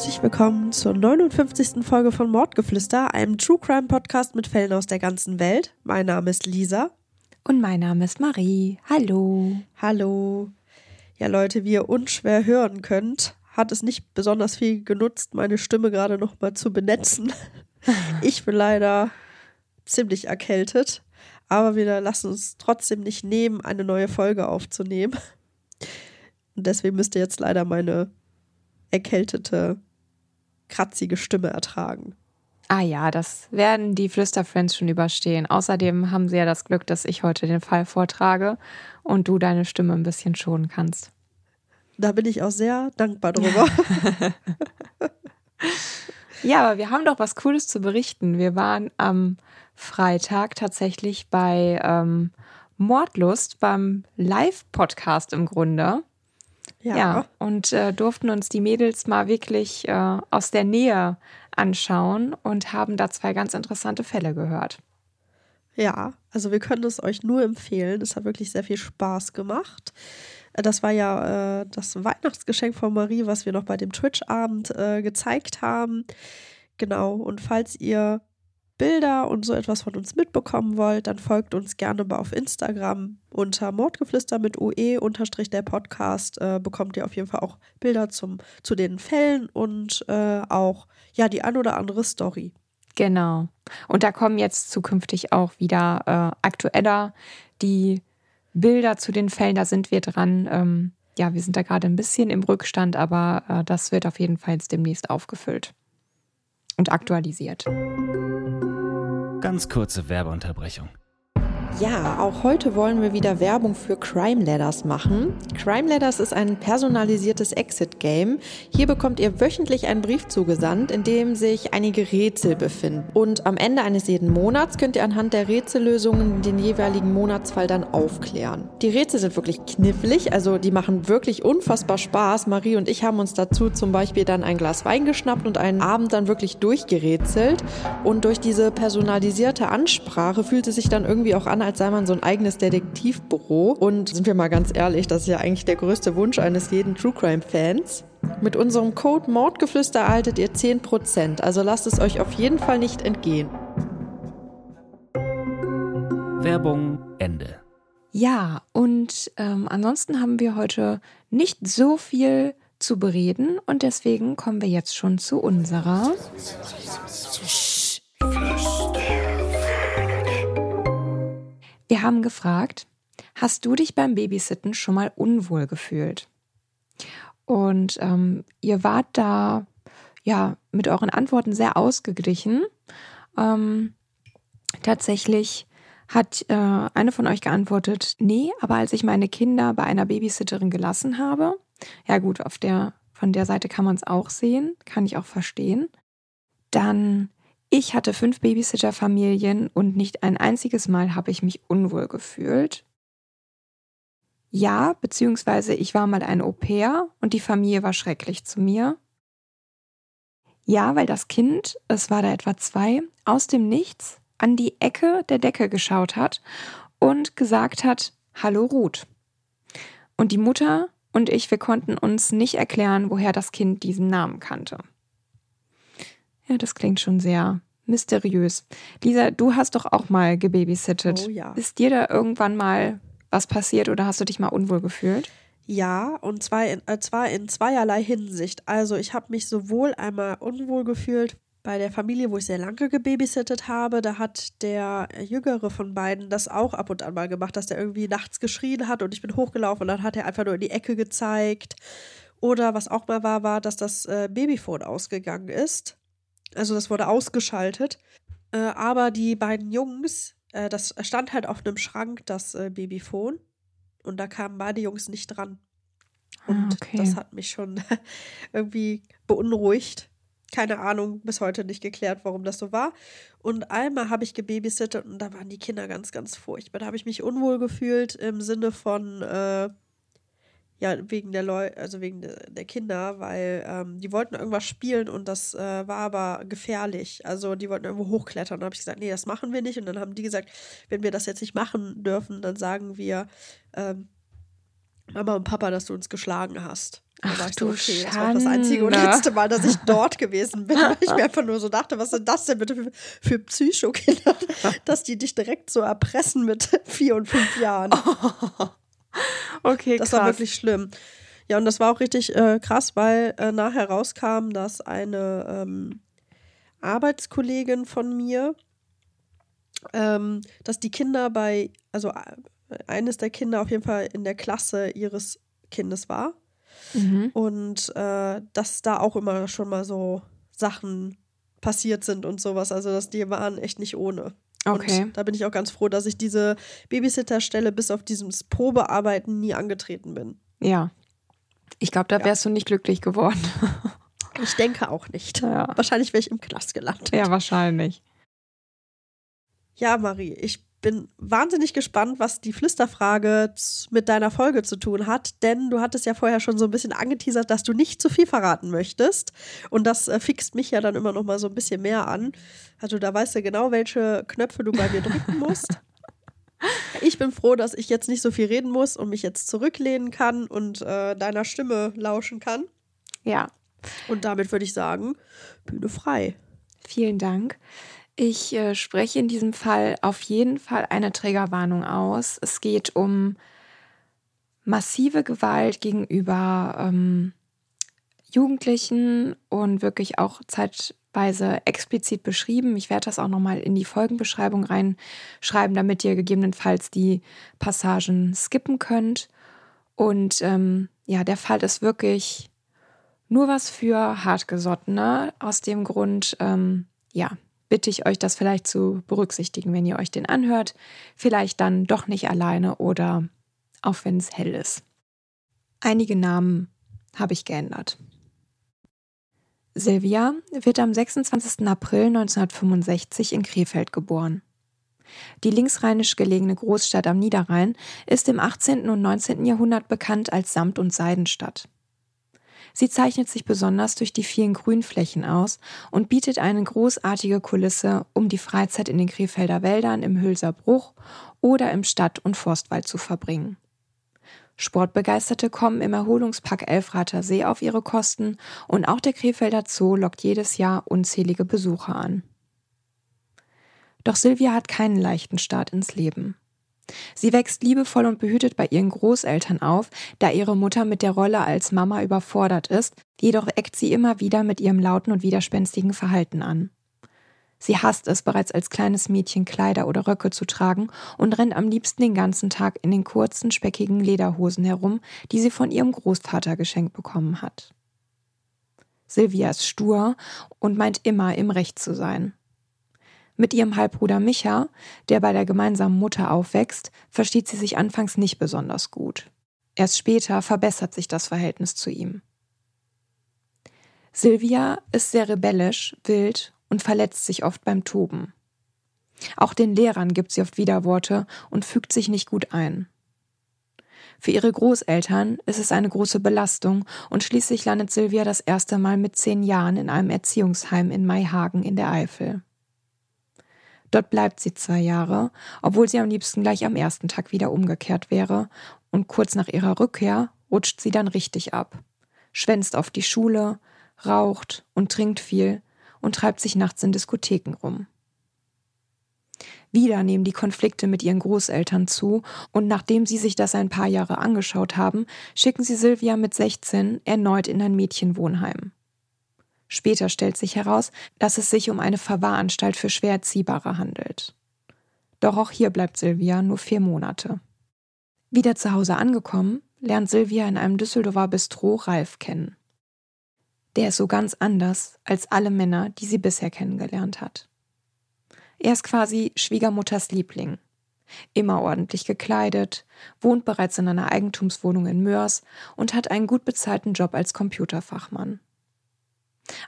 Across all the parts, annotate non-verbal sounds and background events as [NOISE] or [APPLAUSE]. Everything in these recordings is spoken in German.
Herzlich willkommen zur 59. Folge von Mordgeflüster, einem True Crime Podcast mit Fällen aus der ganzen Welt. Mein Name ist Lisa. Und mein Name ist Marie. Hallo. Hallo. Ja, Leute, wie ihr unschwer hören könnt, hat es nicht besonders viel genutzt, meine Stimme gerade nochmal zu benetzen. [LAUGHS] Ich bin leider ziemlich erkältet, aber wir lassen uns trotzdem nicht nehmen, eine neue Folge aufzunehmen. Und deswegen müsst ihr jetzt leider meine erkältete, kratzige Stimme ertragen. Ah ja, das werden die Flüsterfriends schon überstehen. Außerdem haben sie ja das Glück, dass ich heute den Fall vortrage und du deine Stimme ein bisschen schonen kannst. Da bin ich auch sehr dankbar drüber. [LAUGHS] ja, aber wir haben doch was Cooles zu berichten. Wir waren am Freitag tatsächlich bei ähm, Mordlust beim Live-Podcast im Grunde. Ja. ja und äh, durften uns die Mädels mal wirklich äh, aus der Nähe anschauen und haben da zwei ganz interessante Fälle gehört. Ja, also wir können es euch nur empfehlen. Es hat wirklich sehr viel Spaß gemacht. Äh, das war ja äh, das Weihnachtsgeschenk von Marie, was wir noch bei dem Twitch-Abend äh, gezeigt haben. Genau, und falls ihr Bilder und so etwas von uns mitbekommen wollt, dann folgt uns gerne mal auf Instagram unter Mordgeflüster mit UE unterstrich der Podcast. Äh, bekommt ihr auf jeden Fall auch Bilder zum, zu den Fällen und äh, auch ja die ein oder andere Story. Genau. Und da kommen jetzt zukünftig auch wieder äh, aktueller die Bilder zu den Fällen. Da sind wir dran. Ähm, ja, wir sind da gerade ein bisschen im Rückstand, aber äh, das wird auf jeden Fall jetzt demnächst aufgefüllt und aktualisiert. Ganz kurze Werbeunterbrechung. Ja, auch heute wollen wir wieder Werbung für Crime Ladders machen. Crime Ladders ist ein personalisiertes Exit-Game. Hier bekommt ihr wöchentlich einen Brief zugesandt, in dem sich einige Rätsel befinden. Und am Ende eines jeden Monats könnt ihr anhand der Rätsellösungen den jeweiligen Monatsfall dann aufklären. Die Rätsel sind wirklich knifflig, also die machen wirklich unfassbar Spaß. Marie und ich haben uns dazu zum Beispiel dann ein Glas Wein geschnappt und einen Abend dann wirklich durchgerätselt. Und durch diese personalisierte Ansprache fühlt es sich dann irgendwie auch an, an, als sei man so ein eigenes Detektivbüro. Und sind wir mal ganz ehrlich, das ist ja eigentlich der größte Wunsch eines jeden True Crime Fans. Mit unserem Code Mordgeflüster erhaltet ihr 10%, also lasst es euch auf jeden Fall nicht entgehen. Werbung Ende. Ja, und ähm, ansonsten haben wir heute nicht so viel zu bereden und deswegen kommen wir jetzt schon zu unserer. Wir haben gefragt, hast du dich beim Babysitten schon mal unwohl gefühlt? Und ähm, ihr wart da ja mit euren Antworten sehr ausgeglichen. Ähm, tatsächlich hat äh, eine von euch geantwortet, nee, aber als ich meine Kinder bei einer Babysitterin gelassen habe, ja gut, auf der, von der Seite kann man es auch sehen, kann ich auch verstehen, dann ich hatte fünf Babysitter-Familien und nicht ein einziges Mal habe ich mich unwohl gefühlt. Ja, beziehungsweise ich war mal ein Au-pair und die Familie war schrecklich zu mir. Ja, weil das Kind, es war da etwa zwei, aus dem Nichts an die Ecke der Decke geschaut hat und gesagt hat, Hallo Ruth. Und die Mutter und ich, wir konnten uns nicht erklären, woher das Kind diesen Namen kannte. Ja, das klingt schon sehr mysteriös. Lisa, du hast doch auch mal gebabysittet. Oh ja. Ist dir da irgendwann mal was passiert oder hast du dich mal unwohl gefühlt? Ja, und zwar in, äh, zwar in zweierlei Hinsicht. Also ich habe mich sowohl einmal unwohl gefühlt bei der Familie, wo ich sehr lange gebabysittet habe. Da hat der jüngere von beiden das auch ab und an mal gemacht, dass der irgendwie nachts geschrien hat und ich bin hochgelaufen und dann hat er einfach nur in die Ecke gezeigt. Oder was auch mal war, war, dass das äh, Babyphone ausgegangen ist. Also das wurde ausgeschaltet. Äh, aber die beiden Jungs, äh, das stand halt auf einem Schrank, das äh, Babyphone. Und da kamen beide Jungs nicht dran. Ah, Und okay. das hat mich schon [LAUGHS] irgendwie beunruhigt. Keine Ahnung, bis heute nicht geklärt, warum das so war. Und einmal habe ich gebabysittet und da waren die Kinder ganz, ganz furchtbar. Da habe ich mich unwohl gefühlt im Sinne von, äh, ja, wegen der Leute, also wegen de der Kinder, weil ähm, die wollten irgendwas spielen und das äh, war aber gefährlich. Also die wollten irgendwo hochklettern. Und dann habe ich gesagt, nee, das machen wir nicht. Und dann haben die gesagt, wenn wir das jetzt nicht machen dürfen, dann sagen wir, ähm, Mama und Papa, dass du uns geschlagen hast. Ach war ich so, okay, das war auch das einzige und letzte Mal, dass ich dort gewesen bin. Weil ich mir einfach nur so dachte, was sind das denn bitte für, für Psychokinder, [LAUGHS] dass die dich direkt so erpressen mit [LAUGHS] vier und fünf Jahren. [LAUGHS] [LAUGHS] Okay, Das krass. war wirklich schlimm. Ja, und das war auch richtig äh, krass, weil äh, nachher rauskam, dass eine ähm, Arbeitskollegin von mir, ähm, dass die Kinder bei, also äh, eines der Kinder auf jeden Fall in der Klasse ihres Kindes war. Mhm. Und äh, dass da auch immer schon mal so Sachen passiert sind und sowas. Also, dass die waren echt nicht ohne. Okay. Und da bin ich auch ganz froh, dass ich diese Babysitterstelle bis auf dieses Probearbeiten nie angetreten bin. Ja. Ich glaube, da Ja. wärst du nicht glücklich geworden. [LAUGHS] Ich denke auch nicht. Ja. Wahrscheinlich wäre ich im Knast gelandet. ja, wahrscheinlich. Ja, Marie, ich bin wahnsinnig gespannt, was die Flüsterfrage mit deiner Folge zu tun hat, denn du hattest ja vorher schon so ein bisschen angeteasert, dass du nicht zu viel verraten möchtest. Und das äh, fixt mich ja dann immer noch mal so ein bisschen mehr an. Also da weißt du genau, welche Knöpfe du bei mir drücken musst. [LAUGHS] Ich bin froh, dass ich jetzt nicht so viel reden muss und mich jetzt zurücklehnen kann und äh, deiner Stimme lauschen kann. Ja. Und damit würde ich sagen, Bühne frei. Vielen Dank. Ich äh, spreche in diesem Fall auf jeden Fall eine Triggerwarnung aus. Es geht um massive Gewalt gegenüber ähm, Jugendlichen und wirklich auch zeitweise explizit beschrieben. Ich werde das auch nochmal in die Folgenbeschreibung reinschreiben, damit ihr gegebenenfalls die Passagen skippen könnt. Und ähm, ja, der Fall ist wirklich nur was für Hartgesottene. Aus dem Grund, ähm, ja, bitte ich euch, das vielleicht zu berücksichtigen, wenn ihr euch den anhört. Vielleicht dann doch nicht alleine oder auch wenn es hell ist. Einige Namen habe ich geändert. Silvia wird am 26. April 1965 in Krefeld geboren. Die linksrheinisch gelegene Großstadt am Niederrhein ist im 18. und 19. Jahrhundert bekannt als Samt- und Seidenstadt. Sie zeichnet sich besonders durch die vielen Grünflächen aus und bietet eine großartige Kulisse, um die Freizeit in den Krefelder Wäldern im Hülser Bruch oder im Stadt- und Forstwald zu verbringen. Sportbegeisterte kommen im Erholungspark Elfrater See auf ihre Kosten und auch der Krefelder Zoo lockt jedes Jahr unzählige Besucher an. Doch Silvia hat keinen leichten Start ins Leben. Sie wächst liebevoll und behütet bei ihren Großeltern auf, da ihre Mutter mit der Rolle als Mama überfordert ist, jedoch eckt sie immer wieder mit ihrem lauten und widerspenstigen Verhalten an. Sie hasst es, bereits als kleines Mädchen Kleider oder Röcke zu tragen und rennt am liebsten den ganzen Tag in den kurzen, speckigen Lederhosen herum, die sie von ihrem Großvater geschenkt bekommen hat. Silvia ist stur und meint immer im Recht zu sein. Mit ihrem Halbbruder Micha, der bei der gemeinsamen Mutter aufwächst, versteht sie sich anfangs nicht besonders gut. Erst später verbessert sich das Verhältnis zu ihm. Silvia ist sehr rebellisch, wild und verletzt sich oft beim Toben. Auch den Lehrern gibt sie oft Widerworte und fügt sich nicht gut ein. Für ihre Großeltern ist es eine große Belastung und schließlich landet Silvia das erste Mal mit zehn Jahren in einem Erziehungsheim in Maihagen in der Eifel. Dort bleibt sie zwei Jahre, obwohl sie am liebsten gleich am ersten Tag wieder umgekehrt wäre, und kurz nach ihrer Rückkehr rutscht sie dann richtig ab, schwänzt auf die Schule, raucht und trinkt viel und treibt sich nachts in Diskotheken rum. Wieder nehmen die Konflikte mit ihren Großeltern zu und nachdem sie sich das ein paar Jahre angeschaut haben, schicken sie Sylvia mit 16 erneut in ein Mädchenwohnheim. Später stellt sich heraus, dass es sich um eine Verwahranstalt für schwer Erziehbare handelt. Doch auch hier bleibt Sylvia nur vier Monate. Wieder zu Hause angekommen, lernt Sylvia in einem Düsseldorfer Bistro Ralf kennen. Der ist so ganz anders als alle Männer, die sie bisher kennengelernt hat. Er ist quasi Schwiegermutters Liebling. Immer ordentlich gekleidet, wohnt bereits in einer Eigentumswohnung in Mörs und hat einen gut bezahlten Job als Computerfachmann.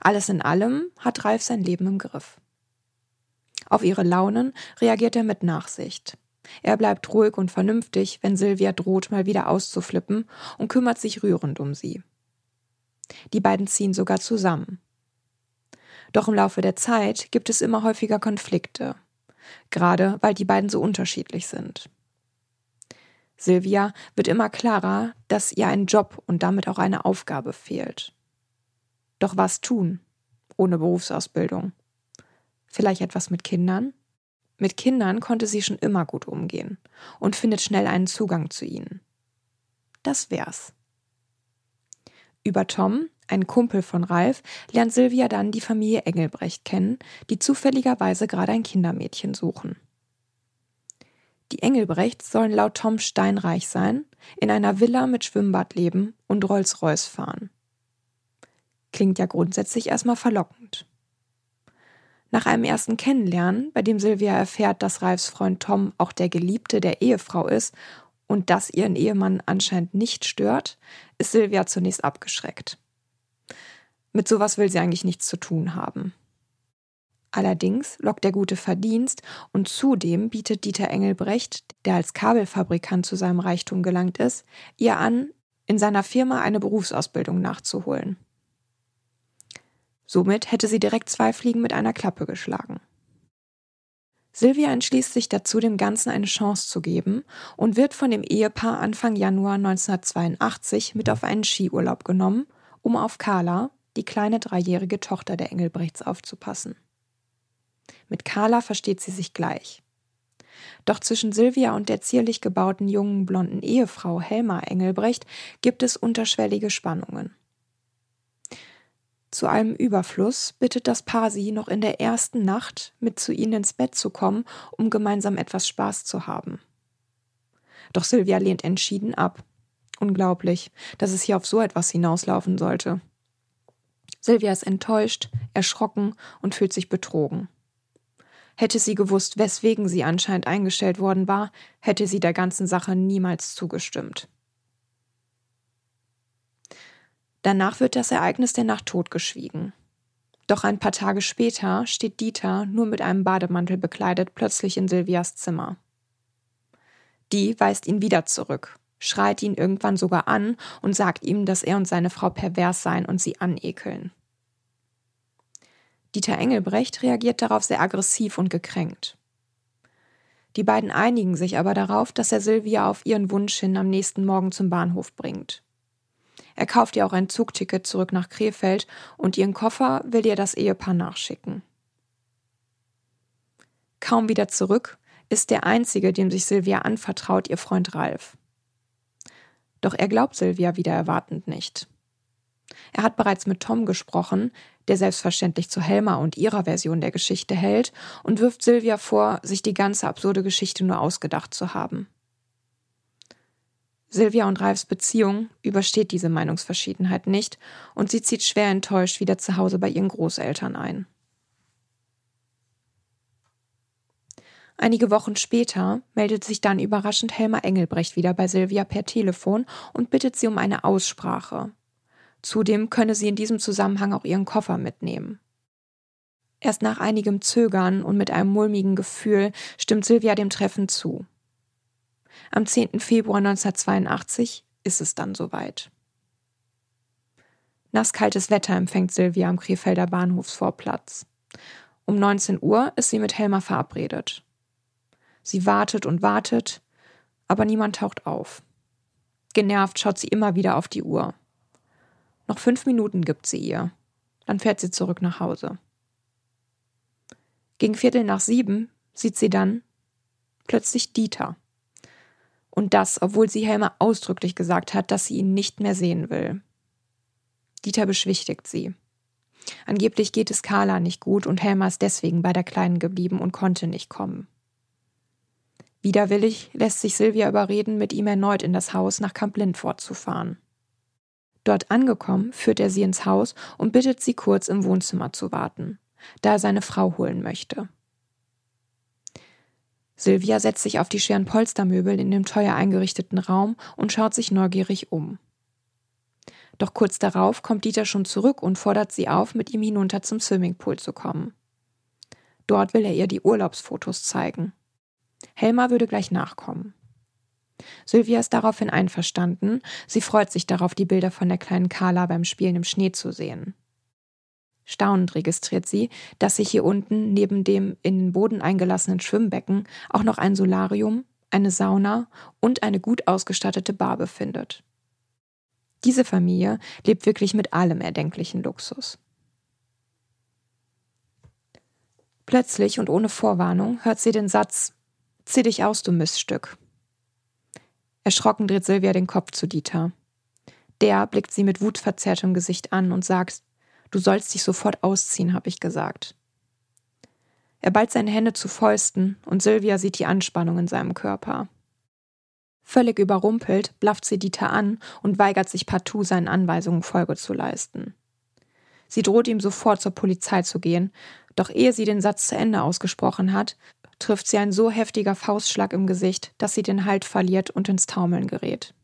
Alles in allem hat Ralf sein Leben im Griff. Auf ihre Launen reagiert er mit Nachsicht. Er bleibt ruhig und vernünftig, wenn Sylvia droht, mal wieder auszuflippen und kümmert sich rührend um sie. Die beiden ziehen sogar zusammen. Doch im Laufe der Zeit gibt es immer häufiger Konflikte, gerade weil die beiden so unterschiedlich sind. Sylvia wird immer klarer, dass ihr ein Job und damit auch eine Aufgabe fehlt. Doch was tun ohne Berufsausbildung? Vielleicht etwas mit Kindern? Mit Kindern konnte sie schon immer gut umgehen und findet schnell einen Zugang zu ihnen. Das wär's. Über Tom, einen Kumpel von Ralf, lernt Silvia dann die Familie Engelbrecht kennen, die zufälligerweise gerade ein Kindermädchen suchen. Die Engelbrechts sollen laut Tom steinreich sein, in einer Villa mit Schwimmbad leben und Rolls-Royce fahren. Klingt ja grundsätzlich erstmal verlockend. Nach einem ersten Kennenlernen, bei dem Silvia erfährt, dass Ralfs Freund Tom auch der Geliebte der Ehefrau ist und das ihren Ehemann anscheinend nicht stört, ist Silvia zunächst abgeschreckt. Mit sowas will sie eigentlich nichts zu tun haben. Allerdings lockt der gute Verdienst und zudem bietet Dieter Engelbrecht, der als Kabelfabrikant zu seinem Reichtum gelangt ist, ihr an, in seiner Firma eine Berufsausbildung nachzuholen. Somit hätte sie direkt zwei Fliegen mit einer Klappe geschlagen. Silvia entschließt sich dazu, dem Ganzen eine Chance zu geben und wird von dem Ehepaar Anfang Januar 1982 mit auf einen Skiurlaub genommen, um auf Carla, die kleine dreijährige Tochter der Engelbrechts, aufzupassen. Mit Carla versteht sie sich gleich. Doch zwischen Silvia und der zierlich gebauten jungen blonden Ehefrau Helma Engelbrecht gibt es unterschwellige Spannungen. Zu allem Überfluss bittet das Paar sie, noch in der ersten Nacht mit zu ihnen ins Bett zu kommen, um gemeinsam etwas Spaß zu haben. Doch Sylvia lehnt entschieden ab. Unglaublich, dass es hier auf so etwas hinauslaufen sollte. Sylvia ist enttäuscht, erschrocken und fühlt sich betrogen. Hätte sie gewusst, weswegen sie anscheinend eingestellt worden war, hätte sie der ganzen Sache niemals zugestimmt. Danach wird das Ereignis der Nacht totgeschwiegen. Doch ein paar Tage später steht Dieter, nur mit einem Bademantel bekleidet, plötzlich in Silvias Zimmer. Die weist ihn wieder zurück, schreit ihn irgendwann sogar an und sagt ihm, dass er und seine Frau pervers seien und sie anekeln. Dieter Engelbrecht reagiert darauf sehr aggressiv und gekränkt. Die beiden einigen sich aber darauf, dass er Silvia auf ihren Wunsch hin am nächsten Morgen zum Bahnhof bringt. Er kauft ihr auch ein Zugticket zurück nach Krefeld und ihren Koffer will ihr das Ehepaar nachschicken. Kaum wieder zurück ist der einzige, dem sich Silvia anvertraut, ihr Freund Ralf. Doch er glaubt Silvia wieder erwartend nicht. Er hat bereits mit Tom gesprochen, der selbstverständlich zu Helma und ihrer Version der Geschichte hält, und wirft Silvia vor, sich die ganze absurde Geschichte nur ausgedacht zu haben. Silvia und Ralfs Beziehung übersteht diese Meinungsverschiedenheit nicht und sie zieht schwer enttäuscht wieder zu Hause bei ihren Großeltern ein. Einige Wochen später meldet sich dann überraschend Helma Engelbrecht wieder bei Silvia per Telefon und bittet sie um eine Aussprache. Zudem könne sie in diesem Zusammenhang auch ihren Koffer mitnehmen. Erst nach einigem Zögern und mit einem mulmigen Gefühl stimmt Silvia dem Treffen zu. Am 10. Februar 1982 ist es dann soweit. Nasskaltes Wetter empfängt Silvia am Krefelder Bahnhofsvorplatz. Um 19 Uhr ist sie mit Helma verabredet. Sie wartet und wartet, aber niemand taucht auf. Genervt schaut sie immer wieder auf die Uhr. Noch fünf Minuten gibt sie ihr. Dann fährt sie zurück nach Hause. Gegen Viertel nach sieben sieht sie dann, plötzlich Dieter. Und das, obwohl sie Helma ausdrücklich gesagt hat, dass sie ihn nicht mehr sehen will. Dieter beschwichtigt sie. Angeblich geht es Carla nicht gut und Helma ist deswegen bei der Kleinen geblieben und konnte nicht kommen. Widerwillig lässt sich Silvia überreden, mit ihm erneut in das Haus nach Camp Lindford zu fahren. Dort angekommen, führt er sie ins Haus und bittet sie kurz im Wohnzimmer zu warten, da er seine Frau holen möchte. Silvia setzt sich auf die schweren Polstermöbel in dem teuer eingerichteten Raum und schaut sich neugierig um. Doch kurz darauf kommt Dieter schon zurück und fordert sie auf, mit ihm hinunter zum Swimmingpool zu kommen. Dort will er ihr die Urlaubsfotos zeigen. Helma würde gleich nachkommen. Sylvia ist daraufhin einverstanden. Sie freut sich darauf, die Bilder von der kleinen Carla beim Spielen im Schnee zu sehen. Staunend registriert sie, dass sich hier unten neben dem in den Boden eingelassenen Schwimmbecken auch noch ein Solarium, eine Sauna und eine gut ausgestattete Bar befindet. Diese Familie lebt wirklich mit allem erdenklichen Luxus. Plötzlich und ohne Vorwarnung hört sie den Satz Zieh dich aus, du Miststück. Erschrocken dreht Silvia den Kopf zu Dieter. Der blickt sie mit wutverzerrtem Gesicht an und sagt Du sollst dich sofort ausziehen, habe ich gesagt. Er ballt seine Hände zu Fäusten und Silvia sieht die Anspannung in seinem Körper. Völlig überrumpelt blafft sie Dieter an und weigert sich partout, seinen Anweisungen Folge zu leisten. Sie droht ihm sofort zur Polizei zu gehen, doch ehe sie den Satz zu Ende ausgesprochen hat, trifft sie ein so heftiger Faustschlag im Gesicht, dass sie den Halt verliert und ins Taumeln gerät.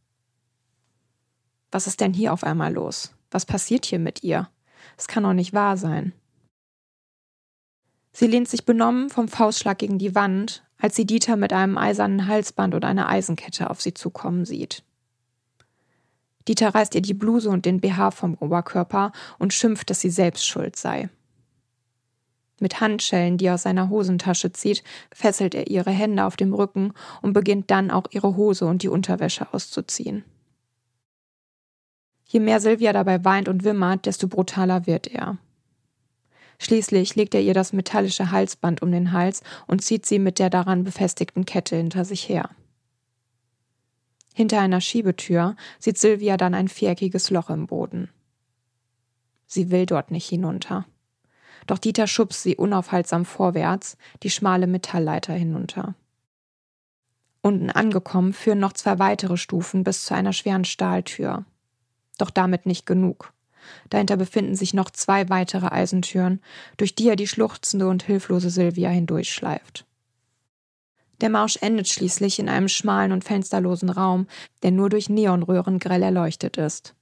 Was ist denn hier auf einmal los? Was passiert hier mit ihr? Es kann doch nicht wahr sein. Sie lehnt sich benommen vom Faustschlag gegen die Wand, als sie Dieter mit einem eisernen Halsband und einer Eisenkette auf sie zukommen sieht. Dieter reißt ihr die Bluse und den BH vom Oberkörper und schimpft, dass sie selbst schuld sei. Mit Handschellen, die er aus seiner Hosentasche zieht, fesselt er ihre Hände auf dem Rücken und beginnt dann auch ihre Hose und die Unterwäsche auszuziehen. Je mehr Silvia dabei weint und wimmert, desto brutaler wird er. Schließlich legt er ihr das metallische Halsband um den Hals und zieht sie mit der daran befestigten Kette hinter sich her. Hinter einer Schiebetür sieht Silvia dann ein viereckiges Loch im Boden. Sie will dort nicht hinunter. Doch Dieter schubst sie unaufhaltsam vorwärts, die schmale Metallleiter hinunter. Unten angekommen führen noch zwei weitere Stufen bis zu einer schweren Stahltür. Doch damit nicht genug. Dahinter befinden sich noch zwei weitere Eisentüren, durch die er die schluchzende und hilflose Silvia hindurchschleift. Der Marsch endet schließlich in einem schmalen und fensterlosen Raum, der nur durch Neonröhren grell erleuchtet ist.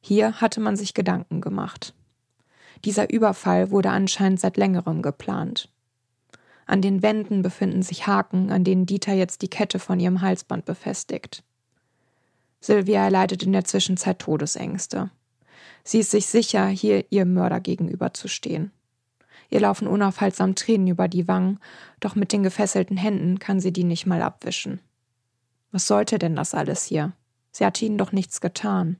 Hier hatte man sich Gedanken gemacht. Dieser Überfall wurde anscheinend seit längerem geplant. An den Wänden befinden sich Haken, an denen Dieter jetzt die Kette von ihrem Halsband befestigt. Sylvia erleidet in der Zwischenzeit Todesängste. Sie ist sich sicher, hier ihrem Mörder gegenüberzustehen. Ihr laufen unaufhaltsam Tränen über die Wangen, doch mit den gefesselten Händen kann sie die nicht mal abwischen. Was sollte denn das alles hier? Sie hatte ihnen doch nichts getan.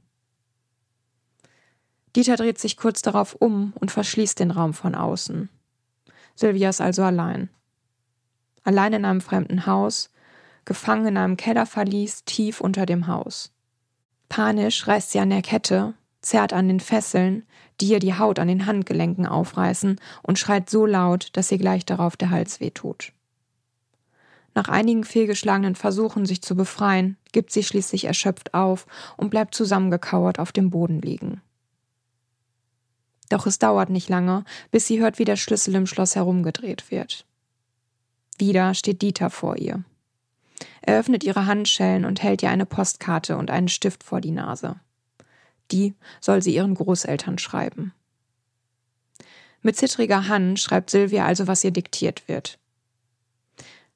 Dieter dreht sich kurz darauf um und verschließt den Raum von außen. Sylvia ist also allein. Allein in einem fremden Haus, gefangen in einem Kellerverlies tief unter dem Haus. Panisch reißt sie an der Kette, zerrt an den Fesseln, die ihr die Haut an den Handgelenken aufreißen, und schreit so laut, dass ihr gleich darauf der Hals wehtut. Nach einigen fehlgeschlagenen Versuchen, sich zu befreien, gibt sie schließlich erschöpft auf und bleibt zusammengekauert auf dem Boden liegen. Doch es dauert nicht lange, bis sie hört, wie der Schlüssel im Schloss herumgedreht wird. Wieder steht Dieter vor ihr. Er öffnet ihre Handschellen und hält ihr eine Postkarte und einen Stift vor die Nase. Die soll sie ihren Großeltern schreiben. Mit zittriger Hand schreibt Silvia also, was ihr diktiert wird.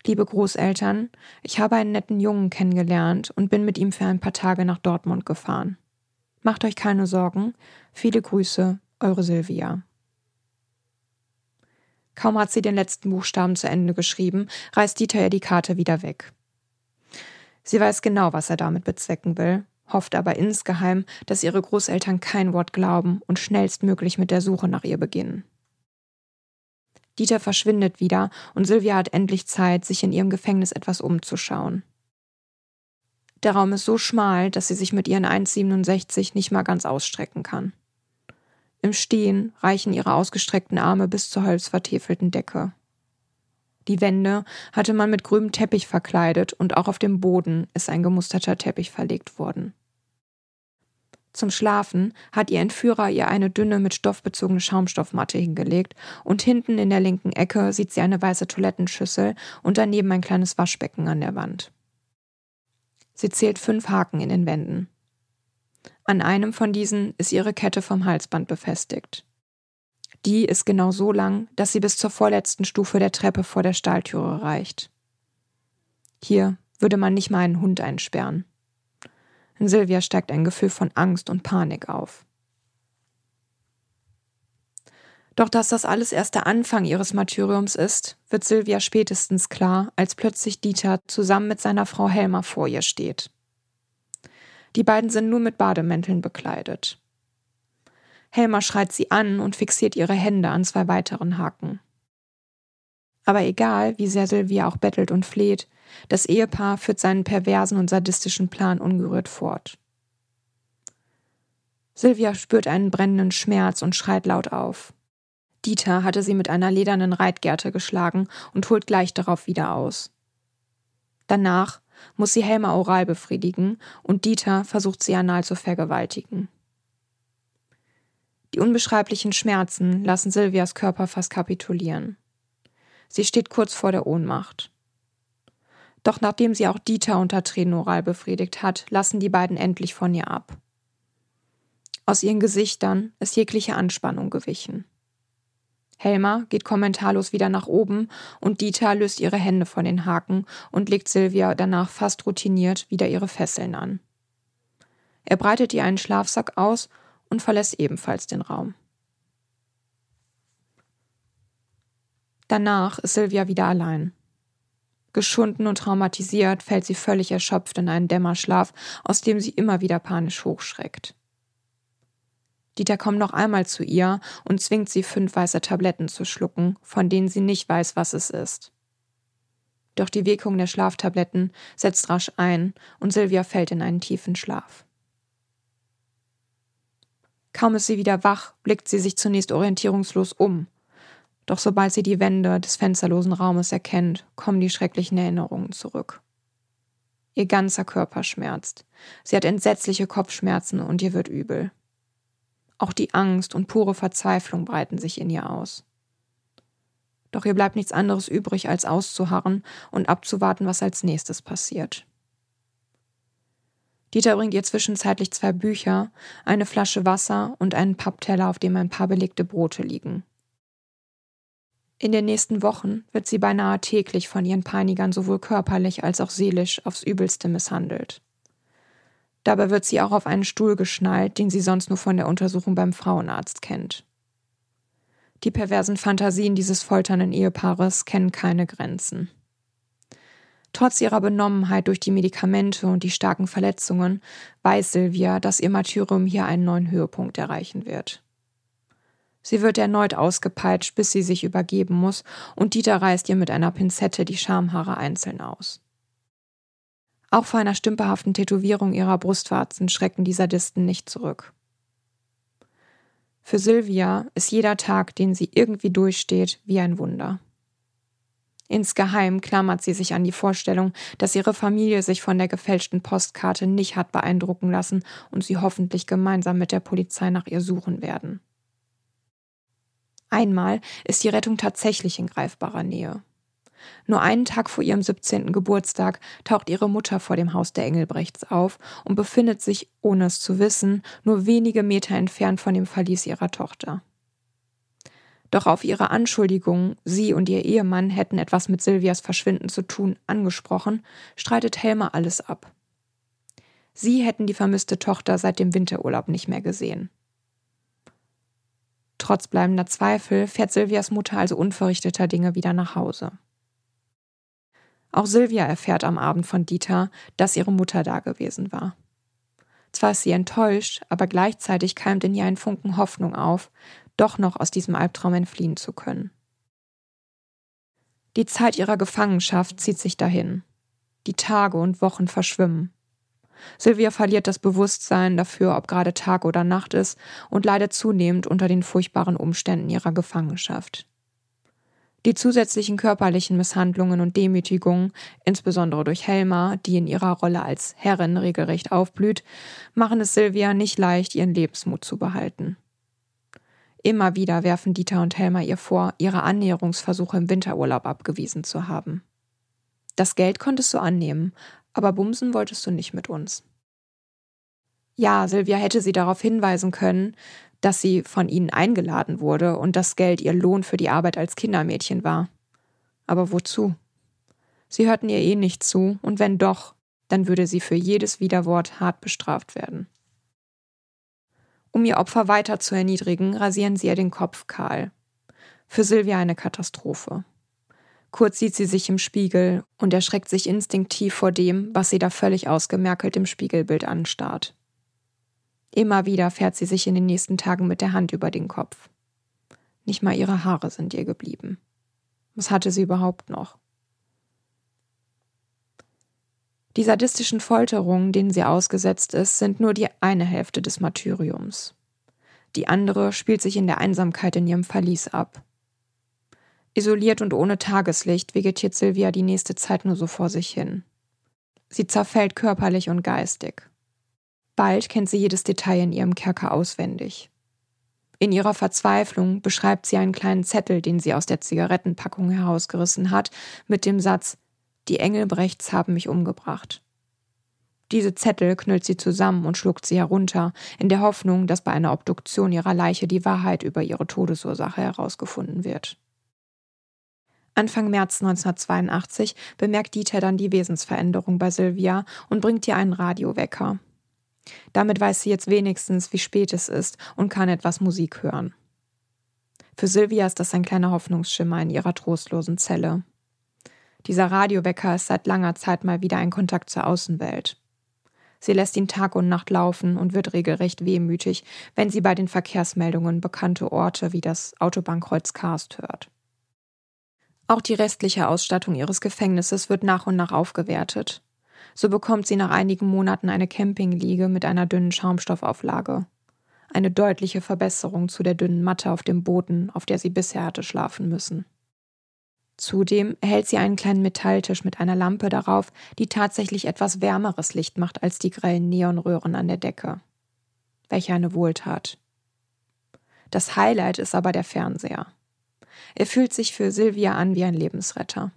Liebe Großeltern, ich habe einen netten Jungen kennengelernt und bin mit ihm für ein paar Tage nach Dortmund gefahren. Macht euch keine Sorgen. Viele Grüße, eure Silvia. Kaum hat sie den letzten Buchstaben zu Ende geschrieben, reißt Dieter ihr die Karte wieder weg. Sie weiß genau, was er damit bezwecken will, hofft aber insgeheim, dass ihre Großeltern kein Wort glauben und schnellstmöglich mit der Suche nach ihr beginnen. Dieter verschwindet wieder und Sylvia hat endlich Zeit, sich in ihrem Gefängnis etwas umzuschauen. Der Raum ist so schmal, dass sie sich mit ihren 1,67 nicht mal ganz ausstrecken kann. Im Stehen reichen ihre ausgestreckten Arme bis zur holzvertäfelten Decke. Die Wände hatte man mit grünem Teppich verkleidet und auch auf dem Boden ist ein gemusterter Teppich verlegt worden. Zum Schlafen hat ihr Entführer ihr eine dünne mit Stoff bezogene Schaumstoffmatte hingelegt und hinten in der linken Ecke sieht sie eine weiße Toilettenschüssel und daneben ein kleines Waschbecken an der Wand. Sie zählt fünf Haken in den Wänden. An einem von diesen ist ihre Kette vom Halsband befestigt. Die ist genau so lang, dass sie bis zur vorletzten Stufe der Treppe vor der Stahltüre reicht. Hier würde man nicht mal einen Hund einsperren. In Silvia steigt ein Gefühl von Angst und Panik auf. Doch dass das alles erst der Anfang ihres Martyriums ist, wird Silvia spätestens klar, als plötzlich Dieter zusammen mit seiner Frau Helma vor ihr steht. Die beiden sind nur mit Bademänteln bekleidet. Helma schreit sie an und fixiert ihre Hände an zwei weiteren Haken. Aber egal, wie sehr Sylvia auch bettelt und fleht, das Ehepaar führt seinen perversen und sadistischen Plan ungerührt fort. Sylvia spürt einen brennenden Schmerz und schreit laut auf. Dieter hatte sie mit einer ledernen Reitgerte geschlagen und holt gleich darauf wieder aus. Danach muss sie Helma oral befriedigen und Dieter versucht sie anal zu vergewaltigen. Die unbeschreiblichen Schmerzen lassen Silvias Körper fast kapitulieren. Sie steht kurz vor der Ohnmacht. Doch nachdem sie auch Dieter unter Tränen oral befriedigt hat, lassen die beiden endlich von ihr ab. Aus ihren Gesichtern ist jegliche Anspannung gewichen. Helma geht kommentarlos wieder nach oben und Dieter löst ihre Hände von den Haken und legt Silvia danach fast routiniert wieder ihre Fesseln an. Er breitet ihr einen Schlafsack aus und verlässt ebenfalls den Raum. Danach ist Silvia wieder allein. Geschunden und traumatisiert fällt sie völlig erschöpft in einen Dämmerschlaf, aus dem sie immer wieder panisch hochschreckt. Dieter kommt noch einmal zu ihr und zwingt sie, fünf weiße Tabletten zu schlucken, von denen sie nicht weiß, was es ist. Doch die Wirkung der Schlaftabletten setzt rasch ein und Silvia fällt in einen tiefen Schlaf. Kaum ist sie wieder wach, blickt sie sich zunächst orientierungslos um. Doch sobald sie die Wände des fensterlosen Raumes erkennt, kommen die schrecklichen Erinnerungen zurück. Ihr ganzer Körper schmerzt. Sie hat entsetzliche Kopfschmerzen und ihr wird übel. Auch die Angst und pure Verzweiflung breiten sich in ihr aus. Doch ihr bleibt nichts anderes übrig, als auszuharren und abzuwarten, was als nächstes passiert. Dieter bringt ihr zwischenzeitlich zwei Bücher, eine Flasche Wasser und einen Pappteller, auf dem ein paar belegte Brote liegen. In den nächsten Wochen wird sie beinahe täglich von ihren Peinigern sowohl körperlich als auch seelisch aufs Übelste misshandelt. Dabei wird sie auch auf einen Stuhl geschnallt, den sie sonst nur von der Untersuchung beim Frauenarzt kennt. Die perversen Fantasien dieses folternden Ehepaares kennen keine Grenzen. Trotz ihrer Benommenheit durch die Medikamente und die starken Verletzungen weiß Silvia, dass ihr Martyrium hier einen neuen Höhepunkt erreichen wird. Sie wird erneut ausgepeitscht, bis sie sich übergeben muss, und Dieter reißt ihr mit einer Pinzette die Schamhaare einzeln aus. Auch vor einer stümperhaften Tätowierung ihrer Brustwarzen schrecken die Sadisten nicht zurück. Für Silvia ist jeder Tag, den sie irgendwie durchsteht, wie ein Wunder. Insgeheim klammert sie sich an die Vorstellung, dass ihre Familie sich von der gefälschten Postkarte nicht hat beeindrucken lassen und sie hoffentlich gemeinsam mit der Polizei nach ihr suchen werden. Einmal ist die Rettung tatsächlich in greifbarer Nähe. Nur einen Tag vor ihrem 17. Geburtstag taucht ihre Mutter vor dem Haus der Engelbrechts auf und befindet sich, ohne es zu wissen, nur wenige Meter entfernt von dem Verlies ihrer Tochter. Doch auf ihre Anschuldigungen, sie und ihr Ehemann hätten etwas mit Silvias Verschwinden zu tun, angesprochen, streitet Helma alles ab. Sie hätten die vermisste Tochter seit dem Winterurlaub nicht mehr gesehen. Trotz bleibender Zweifel fährt Silvias Mutter also unverrichteter Dinge wieder nach Hause. Auch Silvia erfährt am Abend von Dieter, dass ihre Mutter da gewesen war. Zwar ist sie enttäuscht, aber gleichzeitig keimt in ihr ein Funken Hoffnung auf, doch noch aus diesem Albtraum entfliehen zu können. Die Zeit ihrer Gefangenschaft zieht sich dahin. Die Tage und Wochen verschwimmen. Sylvia verliert das Bewusstsein dafür, ob gerade Tag oder Nacht ist, und leidet zunehmend unter den furchtbaren Umständen ihrer Gefangenschaft. Die zusätzlichen körperlichen Misshandlungen und Demütigungen, insbesondere durch Helma, die in ihrer Rolle als Herrin regelrecht aufblüht, machen es Sylvia nicht leicht, ihren Lebensmut zu behalten. Immer wieder werfen Dieter und Helma ihr vor, ihre Annäherungsversuche im Winterurlaub abgewiesen zu haben. Das Geld konntest du annehmen, aber bumsen wolltest du nicht mit uns. Ja, Silvia hätte sie darauf hinweisen können, dass sie von ihnen eingeladen wurde und das Geld ihr Lohn für die Arbeit als Kindermädchen war. Aber wozu? Sie hörten ihr eh nicht zu, und wenn doch, dann würde sie für jedes Widerwort hart bestraft werden. Um ihr Opfer weiter zu erniedrigen, rasieren sie ihr den Kopf kahl. Für Silvia eine Katastrophe. Kurz sieht sie sich im Spiegel und erschreckt sich instinktiv vor dem, was sie da völlig ausgemerkelt im Spiegelbild anstarrt. Immer wieder fährt sie sich in den nächsten Tagen mit der Hand über den Kopf. Nicht mal ihre Haare sind ihr geblieben. Was hatte sie überhaupt noch? Die sadistischen Folterungen, denen sie ausgesetzt ist, sind nur die eine Hälfte des Martyriums. Die andere spielt sich in der Einsamkeit in ihrem Verlies ab. Isoliert und ohne Tageslicht vegetiert Sylvia die nächste Zeit nur so vor sich hin. Sie zerfällt körperlich und geistig. Bald kennt sie jedes Detail in ihrem Kerker auswendig. In ihrer Verzweiflung beschreibt sie einen kleinen Zettel, den sie aus der Zigarettenpackung herausgerissen hat, mit dem Satz Die Engelbrechts haben mich umgebracht. Diese Zettel knüllt sie zusammen und schluckt sie herunter, in der Hoffnung, dass bei einer Obduktion ihrer Leiche die Wahrheit über ihre Todesursache herausgefunden wird. Anfang März 1982 bemerkt Dieter dann die Wesensveränderung bei Sylvia und bringt ihr einen Radiowecker. Damit weiß sie jetzt wenigstens, wie spät es ist und kann etwas Musik hören. Für Sylvia ist das ein kleiner Hoffnungsschimmer in ihrer trostlosen Zelle. Dieser Radiowecker ist seit langer Zeit mal wieder ein Kontakt zur Außenwelt. Sie lässt ihn Tag und Nacht laufen und wird regelrecht wehmütig, wenn sie bei den Verkehrsmeldungen bekannte Orte wie das Autobahnkreuz Karst hört. Auch die restliche Ausstattung ihres Gefängnisses wird nach und nach aufgewertet. So bekommt sie nach einigen Monaten eine Campingliege mit einer dünnen Schaumstoffauflage. Eine deutliche Verbesserung zu der dünnen Matte auf dem Boden, auf der sie bisher hatte schlafen müssen. Zudem erhält sie einen kleinen Metalltisch mit einer Lampe darauf, die tatsächlich etwas wärmeres Licht macht als die grellen Neonröhren an der Decke. Welch eine Wohltat. Das Highlight ist aber der Fernseher. Er fühlt sich für Sylvia an wie ein Lebensretter.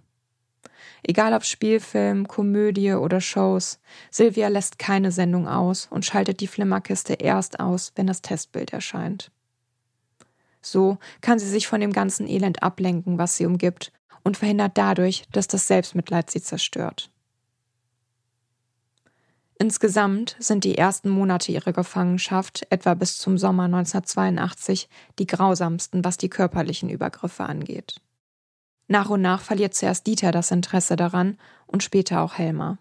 Egal ob Spielfilm, Komödie oder Shows, Sylvia lässt keine Sendung aus und schaltet die Flimmerkiste erst aus, wenn das Testbild erscheint. So kann sie sich von dem ganzen Elend ablenken, was sie umgibt, und verhindert dadurch, dass das Selbstmitleid sie zerstört. Insgesamt sind die ersten Monate ihrer Gefangenschaft, etwa bis zum Sommer 1982, die grausamsten, was die körperlichen Übergriffe angeht. Nach und nach verliert zuerst Dieter das Interesse daran und später auch Helma.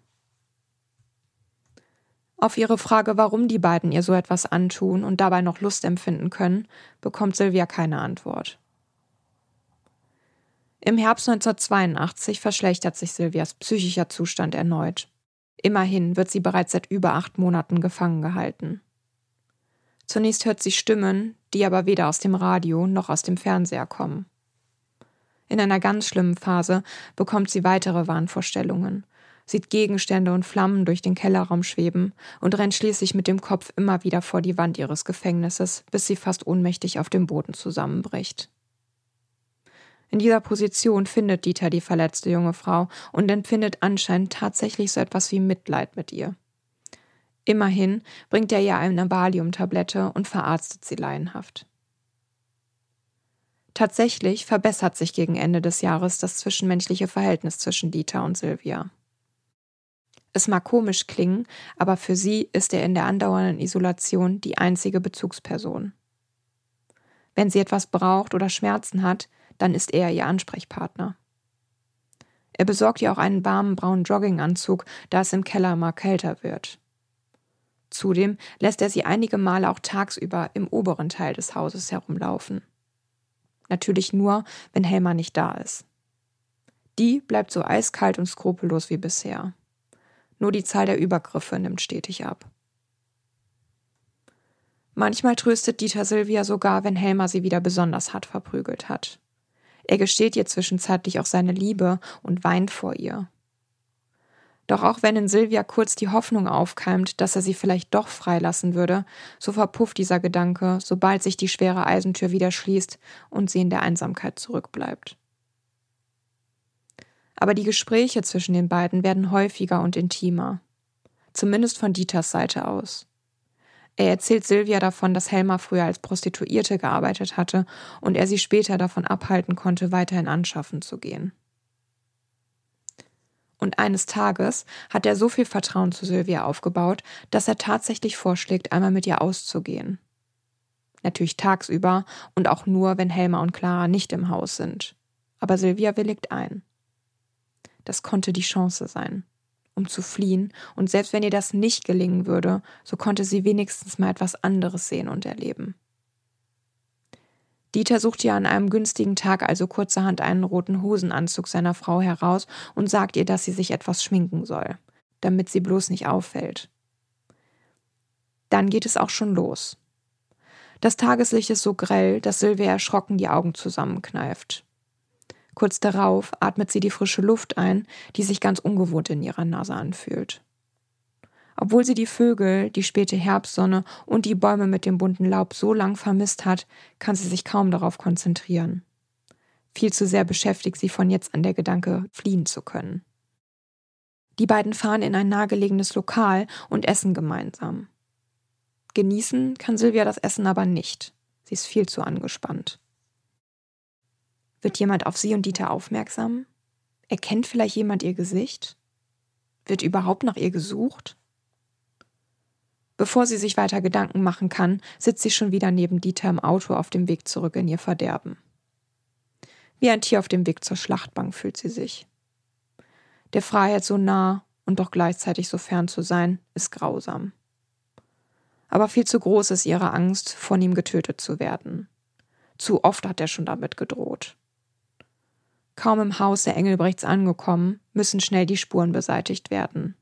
Auf ihre Frage, warum die beiden ihr so etwas antun und dabei noch Lust empfinden können, bekommt Sylvia keine Antwort. Im Herbst 1982 verschlechtert sich Sylvias psychischer Zustand erneut. Immerhin wird sie bereits seit über acht Monaten gefangen gehalten. Zunächst hört sie Stimmen, die aber weder aus dem Radio noch aus dem Fernseher kommen. In einer ganz schlimmen Phase bekommt sie weitere Wahnvorstellungen, sieht Gegenstände und Flammen durch den Kellerraum schweben und rennt schließlich mit dem Kopf immer wieder vor die Wand ihres Gefängnisses, bis sie fast ohnmächtig auf dem Boden zusammenbricht. In dieser Position findet Dieter die verletzte junge Frau und empfindet anscheinend tatsächlich so etwas wie Mitleid mit ihr. Immerhin bringt er ihr eine Valium-Tablette und verarztet sie laienhaft. Tatsächlich verbessert sich gegen Ende des Jahres das zwischenmenschliche Verhältnis zwischen Dieter und Sylvia. Es mag komisch klingen, aber für sie ist er in der andauernden Isolation die einzige Bezugsperson. Wenn sie etwas braucht oder Schmerzen hat, dann ist er ihr Ansprechpartner. Er besorgt ihr auch einen warmen braunen Jogginganzug, da es im Keller mal kälter wird. Zudem lässt er sie einige Male auch tagsüber im oberen Teil des Hauses herumlaufen. Natürlich nur, wenn Helma nicht da ist. Die bleibt so eiskalt und skrupellos wie bisher. Nur die Zahl der Übergriffe nimmt stetig ab. Manchmal tröstet Dieter Silvia sogar, wenn Helma sie wieder besonders hart verprügelt hat. Er gesteht ihr zwischenzeitlich auch seine Liebe und weint vor ihr. Doch auch wenn in Silvia kurz die Hoffnung aufkeimt, dass er sie vielleicht doch freilassen würde, so verpufft dieser Gedanke, sobald sich die schwere Eisentür wieder schließt und sie in der Einsamkeit zurückbleibt. Aber die Gespräche zwischen den beiden werden häufiger und intimer. Zumindest von Dieters Seite aus. Er erzählt Silvia davon, dass Helma früher als Prostituierte gearbeitet hatte und er sie später davon abhalten konnte, weiterhin anschaffen zu gehen. Und eines Tages hat er so viel Vertrauen zu Silvia aufgebaut, dass er tatsächlich vorschlägt, einmal mit ihr auszugehen. Natürlich tagsüber und auch nur, wenn Helma und Clara nicht im Haus sind. Aber Silvia willigt ein. Das konnte die Chance sein um zu fliehen, und selbst wenn ihr das nicht gelingen würde, so konnte sie wenigstens mal etwas anderes sehen und erleben. Dieter sucht ihr an einem günstigen Tag also kurzerhand einen roten Hosenanzug seiner Frau heraus und sagt ihr, dass sie sich etwas schminken soll, damit sie bloß nicht auffällt. Dann geht es auch schon los. Das Tageslicht ist so grell, dass Sylvia erschrocken die Augen zusammenkneift. Kurz darauf atmet sie die frische Luft ein, die sich ganz ungewohnt in ihrer Nase anfühlt. Obwohl sie die Vögel, die späte Herbstsonne und die Bäume mit dem bunten Laub so lang vermisst hat, kann sie sich kaum darauf konzentrieren. Viel zu sehr beschäftigt sie von jetzt an der Gedanke, fliehen zu können. Die beiden fahren in ein nahegelegenes Lokal und essen gemeinsam. Genießen kann Silvia das Essen aber nicht. Sie ist viel zu angespannt. Wird jemand auf sie und Dieter aufmerksam? Erkennt vielleicht jemand ihr Gesicht? Wird überhaupt nach ihr gesucht? Bevor sie sich weiter Gedanken machen kann, sitzt sie schon wieder neben Dieter im Auto auf dem Weg zurück in ihr Verderben. Wie ein Tier auf dem Weg zur Schlachtbank fühlt sie sich. Der Freiheit so nah und doch gleichzeitig so fern zu sein, ist grausam. Aber viel zu groß ist ihre Angst, von ihm getötet zu werden. Zu oft hat er schon damit gedroht. Kaum im Haus der Engelbrechts angekommen, müssen schnell die Spuren beseitigt werden.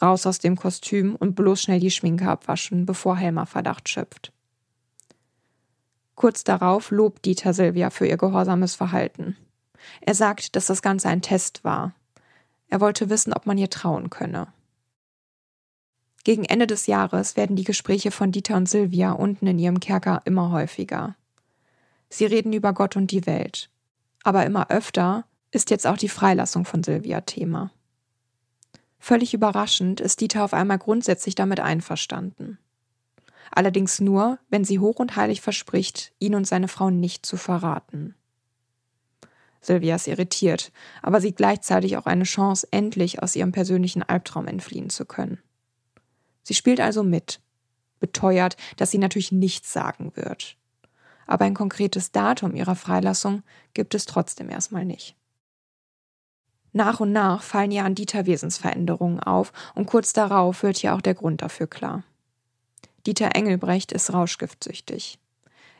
Raus aus dem Kostüm und bloß schnell die Schminke abwaschen, bevor Helma Verdacht schöpft. Kurz darauf lobt Dieter Silvia für ihr gehorsames Verhalten. Er sagt, dass das Ganze ein Test war. Er wollte wissen, ob man ihr trauen könne. Gegen Ende des Jahres werden die Gespräche von Dieter und Silvia unten in ihrem Kerker immer häufiger. Sie reden über Gott und die Welt aber immer öfter ist jetzt auch die Freilassung von Silvia Thema. Völlig überraschend ist Dieter auf einmal grundsätzlich damit einverstanden. Allerdings nur, wenn sie hoch und heilig verspricht, ihn und seine Frau nicht zu verraten. Silvia ist irritiert, aber sieht gleichzeitig auch eine Chance, endlich aus ihrem persönlichen Albtraum entfliehen zu können. Sie spielt also mit, beteuert, dass sie natürlich nichts sagen wird aber ein konkretes Datum ihrer Freilassung gibt es trotzdem erstmal nicht. Nach und nach fallen ihr an Dieter Wesensveränderungen auf und kurz darauf wird ihr auch der Grund dafür klar. Dieter Engelbrecht ist rauschgiftsüchtig.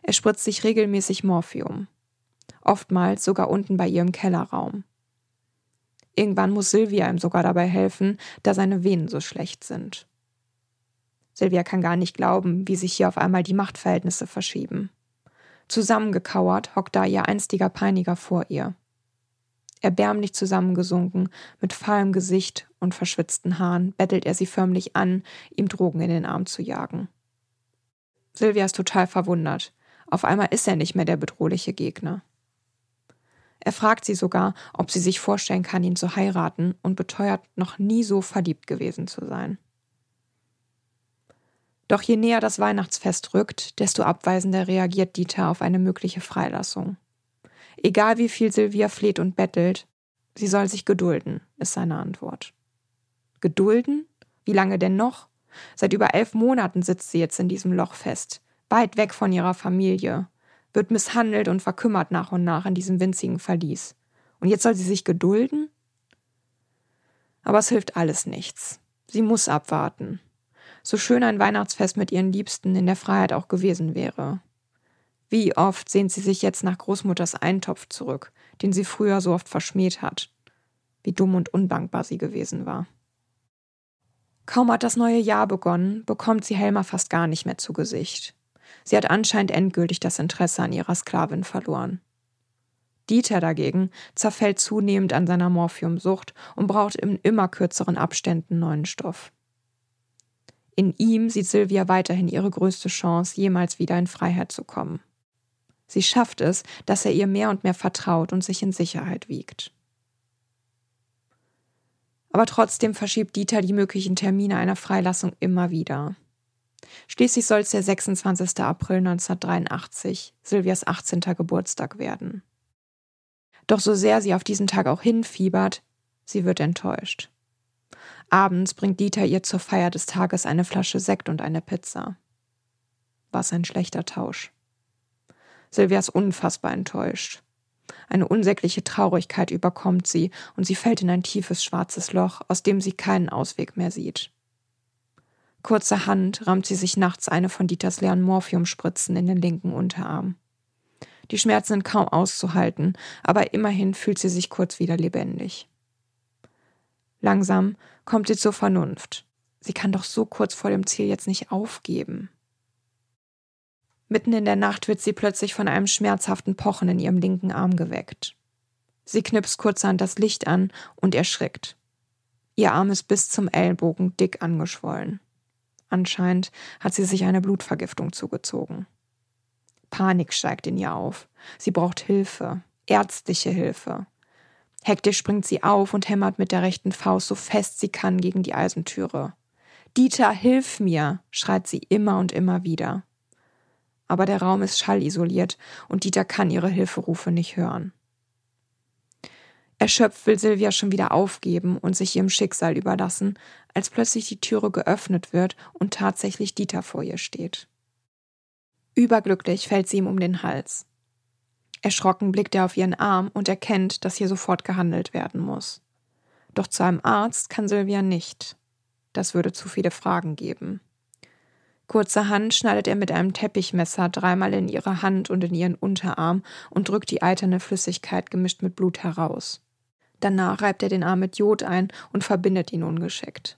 Er spritzt sich regelmäßig Morphium. Oftmals sogar unten bei ihrem Kellerraum. Irgendwann muss Silvia ihm sogar dabei helfen, da seine Venen so schlecht sind. Silvia kann gar nicht glauben, wie sich hier auf einmal die Machtverhältnisse verschieben. Zusammengekauert hockt da ihr einstiger Peiniger vor ihr. Erbärmlich zusammengesunken, mit fahlem Gesicht und verschwitzten Haaren, bettelt er sie förmlich an, ihm Drogen in den Arm zu jagen. Silvia ist total verwundert. Auf einmal ist er nicht mehr der bedrohliche Gegner. Er fragt sie sogar, ob sie sich vorstellen kann, ihn zu heiraten und beteuert, noch nie so verliebt gewesen zu sein. Doch je näher das Weihnachtsfest rückt, desto abweisender reagiert Dieter auf eine mögliche Freilassung. Egal wie viel Silvia fleht und bettelt, sie soll sich gedulden, ist seine Antwort. Gedulden? Wie lange denn noch? Seit über elf Monaten sitzt sie jetzt in diesem Loch fest, weit weg von ihrer Familie, wird misshandelt und verkümmert nach und nach in diesem winzigen Verlies. Und jetzt soll sie sich gedulden? Aber es hilft alles nichts. Sie muss abwarten so schön ein Weihnachtsfest mit ihren Liebsten in der Freiheit auch gewesen wäre. Wie oft sehnt sie sich jetzt nach Großmutters Eintopf zurück, den sie früher so oft verschmäht hat, wie dumm und undankbar sie gewesen war. Kaum hat das neue Jahr begonnen, bekommt sie Helma fast gar nicht mehr zu Gesicht. Sie hat anscheinend endgültig das Interesse an ihrer Sklavin verloren. Dieter dagegen zerfällt zunehmend an seiner Morphiumsucht und braucht in immer kürzeren Abständen neuen Stoff. In ihm sieht Sylvia weiterhin ihre größte Chance, jemals wieder in Freiheit zu kommen. Sie schafft es, dass er ihr mehr und mehr vertraut und sich in Sicherheit wiegt. Aber trotzdem verschiebt Dieter die möglichen Termine einer Freilassung immer wieder. Schließlich soll es der 26. April 1983, Sylvias 18. Geburtstag werden. Doch so sehr sie auf diesen Tag auch hinfiebert, sie wird enttäuscht. Abends bringt Dieter ihr zur Feier des Tages eine Flasche Sekt und eine Pizza. Was ein schlechter Tausch. Sylvia ist unfassbar enttäuscht. Eine unsägliche Traurigkeit überkommt sie und sie fällt in ein tiefes schwarzes Loch, aus dem sie keinen Ausweg mehr sieht. Kurzerhand rammt sie sich nachts eine von Dieters leeren Morphiumspritzen in den linken Unterarm. Die Schmerzen sind kaum auszuhalten, aber immerhin fühlt sie sich kurz wieder lebendig. Langsam kommt sie zur Vernunft. Sie kann doch so kurz vor dem Ziel jetzt nicht aufgeben. Mitten in der Nacht wird sie plötzlich von einem schmerzhaften Pochen in ihrem linken Arm geweckt. Sie knipst kurzerhand das Licht an und erschrickt. Ihr Arm ist bis zum Ellbogen dick angeschwollen. Anscheinend hat sie sich eine Blutvergiftung zugezogen. Panik steigt in ihr auf. Sie braucht Hilfe, ärztliche Hilfe. Hektisch springt sie auf und hämmert mit der rechten Faust so fest sie kann gegen die Eisentüre. Dieter, hilf mir, schreit sie immer und immer wieder. Aber der Raum ist schallisoliert und Dieter kann ihre Hilferufe nicht hören. Erschöpft will Silvia schon wieder aufgeben und sich ihrem Schicksal überlassen, als plötzlich die Türe geöffnet wird und tatsächlich Dieter vor ihr steht. Überglücklich fällt sie ihm um den Hals. Erschrocken blickt er auf ihren Arm und erkennt, dass hier sofort gehandelt werden muss. Doch zu einem Arzt kann Sylvia nicht. Das würde zu viele Fragen geben. Kurzerhand schneidet er mit einem Teppichmesser dreimal in ihre Hand und in ihren Unterarm und drückt die eiterne Flüssigkeit gemischt mit Blut heraus. Danach reibt er den Arm mit Jod ein und verbindet ihn ungeschickt.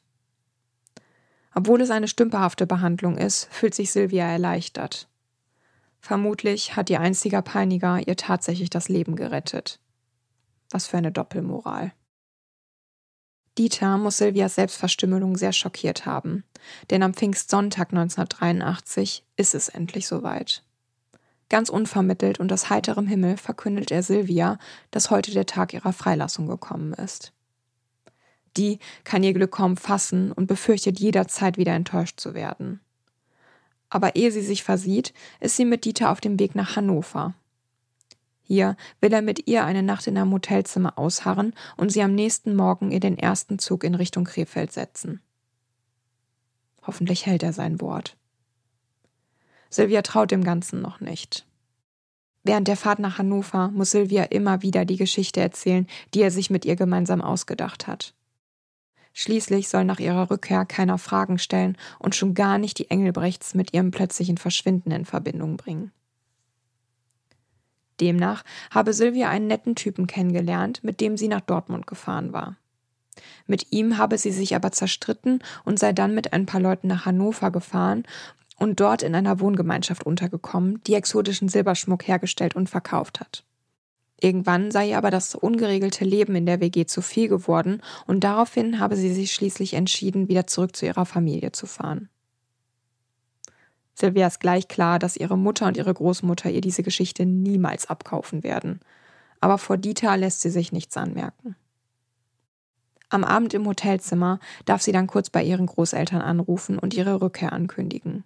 Obwohl es eine stümperhafte Behandlung ist, fühlt sich Sylvia erleichtert. Vermutlich hat ihr einziger Peiniger ihr tatsächlich das Leben gerettet. Was für eine Doppelmoral. Dieter muss Silvias Selbstverstümmelung sehr schockiert haben, denn am Pfingstsonntag 1983 ist es endlich soweit. Ganz unvermittelt und aus heiterem Himmel verkündet er Silvia, dass heute der Tag ihrer Freilassung gekommen ist. Die kann ihr Glück kaum fassen und befürchtet jederzeit wieder enttäuscht zu werden. Aber ehe sie sich versieht, ist sie mit Dieter auf dem Weg nach Hannover. Hier will er mit ihr eine Nacht in einem Hotelzimmer ausharren und sie am nächsten Morgen in den ersten Zug in Richtung Krefeld setzen. Hoffentlich hält er sein Wort. Sylvia traut dem Ganzen noch nicht. Während der Fahrt nach Hannover muss Sylvia immer wieder die Geschichte erzählen, die er sich mit ihr gemeinsam ausgedacht hat. Schließlich soll nach ihrer Rückkehr keiner Fragen stellen und schon gar nicht die Engelbrechts mit ihrem plötzlichen Verschwinden in Verbindung bringen. Demnach habe Sylvia einen netten Typen kennengelernt, mit dem sie nach Dortmund gefahren war. Mit ihm habe sie sich aber zerstritten und sei dann mit ein paar Leuten nach Hannover gefahren und dort in einer Wohngemeinschaft untergekommen, die exotischen Silberschmuck hergestellt und verkauft hat. Irgendwann sei ihr aber das ungeregelte Leben in der WG zu viel geworden und daraufhin habe sie sich schließlich entschieden, wieder zurück zu ihrer Familie zu fahren. Sylvia ist gleich klar, dass ihre Mutter und ihre Großmutter ihr diese Geschichte niemals abkaufen werden. Aber vor Dieter lässt sie sich nichts anmerken. Am Abend im Hotelzimmer darf sie dann kurz bei ihren Großeltern anrufen und ihre Rückkehr ankündigen.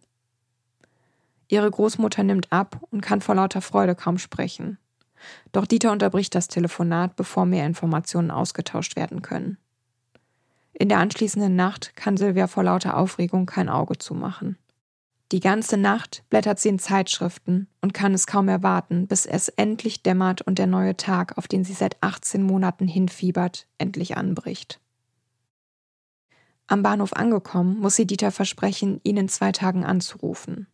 Ihre Großmutter nimmt ab und kann vor lauter Freude kaum sprechen. Doch Dieter unterbricht das Telefonat, bevor mehr Informationen ausgetauscht werden können. In der anschließenden Nacht kann Sylvia vor lauter Aufregung kein Auge zumachen. Die ganze Nacht blättert sie in Zeitschriften und kann es kaum erwarten, bis es endlich dämmert und der neue Tag, auf den sie seit 18 Monaten hinfiebert, endlich anbricht. Am Bahnhof angekommen, muss sie Dieter versprechen, ihn in zwei Tagen anzurufen.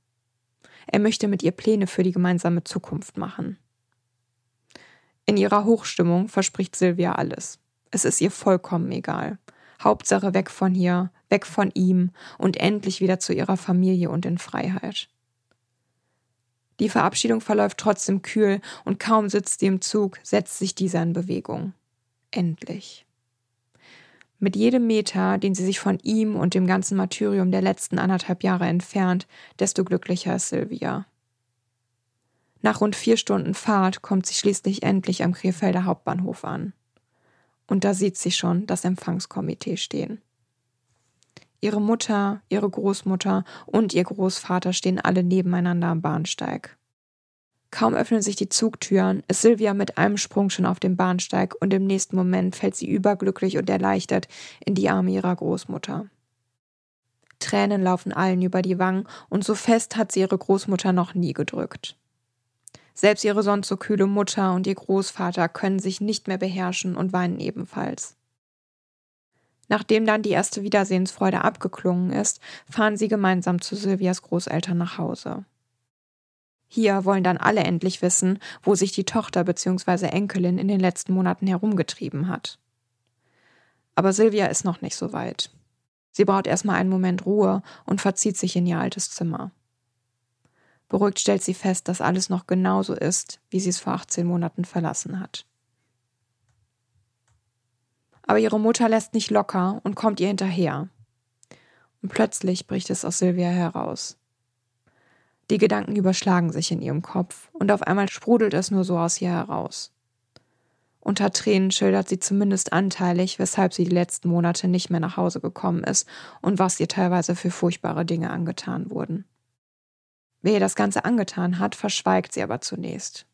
Er möchte mit ihr Pläne für die gemeinsame Zukunft machen. In ihrer Hochstimmung verspricht Sylvia alles. Es ist ihr vollkommen egal. Hauptsache weg von hier, weg von ihm und endlich wieder zu ihrer Familie und in Freiheit. Die Verabschiedung verläuft trotzdem kühl und kaum sitzt sie im Zug, setzt sich dieser in Bewegung. Endlich. Mit jedem Meter, den sie sich von ihm und dem ganzen Martyrium der letzten anderthalb Jahre entfernt, desto glücklicher ist Sylvia. Nach rund vier Stunden Fahrt kommt sie schließlich endlich am Krefelder Hauptbahnhof an. Und da sieht sie schon das Empfangskomitee stehen. Ihre Mutter, ihre Großmutter und ihr Großvater stehen alle nebeneinander am Bahnsteig. Kaum öffnen sich die Zugtüren, ist Silvia mit einem Sprung schon auf dem Bahnsteig und im nächsten Moment fällt sie überglücklich und erleichtert in die Arme ihrer Großmutter. Tränen laufen allen über die Wangen und so fest hat sie ihre Großmutter noch nie gedrückt. Selbst ihre sonst so kühle Mutter und ihr Großvater können sich nicht mehr beherrschen und weinen ebenfalls. Nachdem dann die erste Wiedersehensfreude abgeklungen ist, fahren sie gemeinsam zu Silvias Großeltern nach Hause. Hier wollen dann alle endlich wissen, wo sich die Tochter bzw. Enkelin in den letzten Monaten herumgetrieben hat. Aber Silvia ist noch nicht so weit. Sie braucht erstmal einen Moment Ruhe und verzieht sich in ihr altes Zimmer. Beruhigt stellt sie fest, dass alles noch genauso ist, wie sie es vor 18 Monaten verlassen hat. Aber ihre Mutter lässt nicht locker und kommt ihr hinterher. Und plötzlich bricht es aus Silvia heraus. Die Gedanken überschlagen sich in ihrem Kopf und auf einmal sprudelt es nur so aus ihr heraus. Unter Tränen schildert sie zumindest anteilig, weshalb sie die letzten Monate nicht mehr nach Hause gekommen ist und was ihr teilweise für furchtbare Dinge angetan wurden. Wer ihr das Ganze angetan hat, verschweigt sie aber zunächst.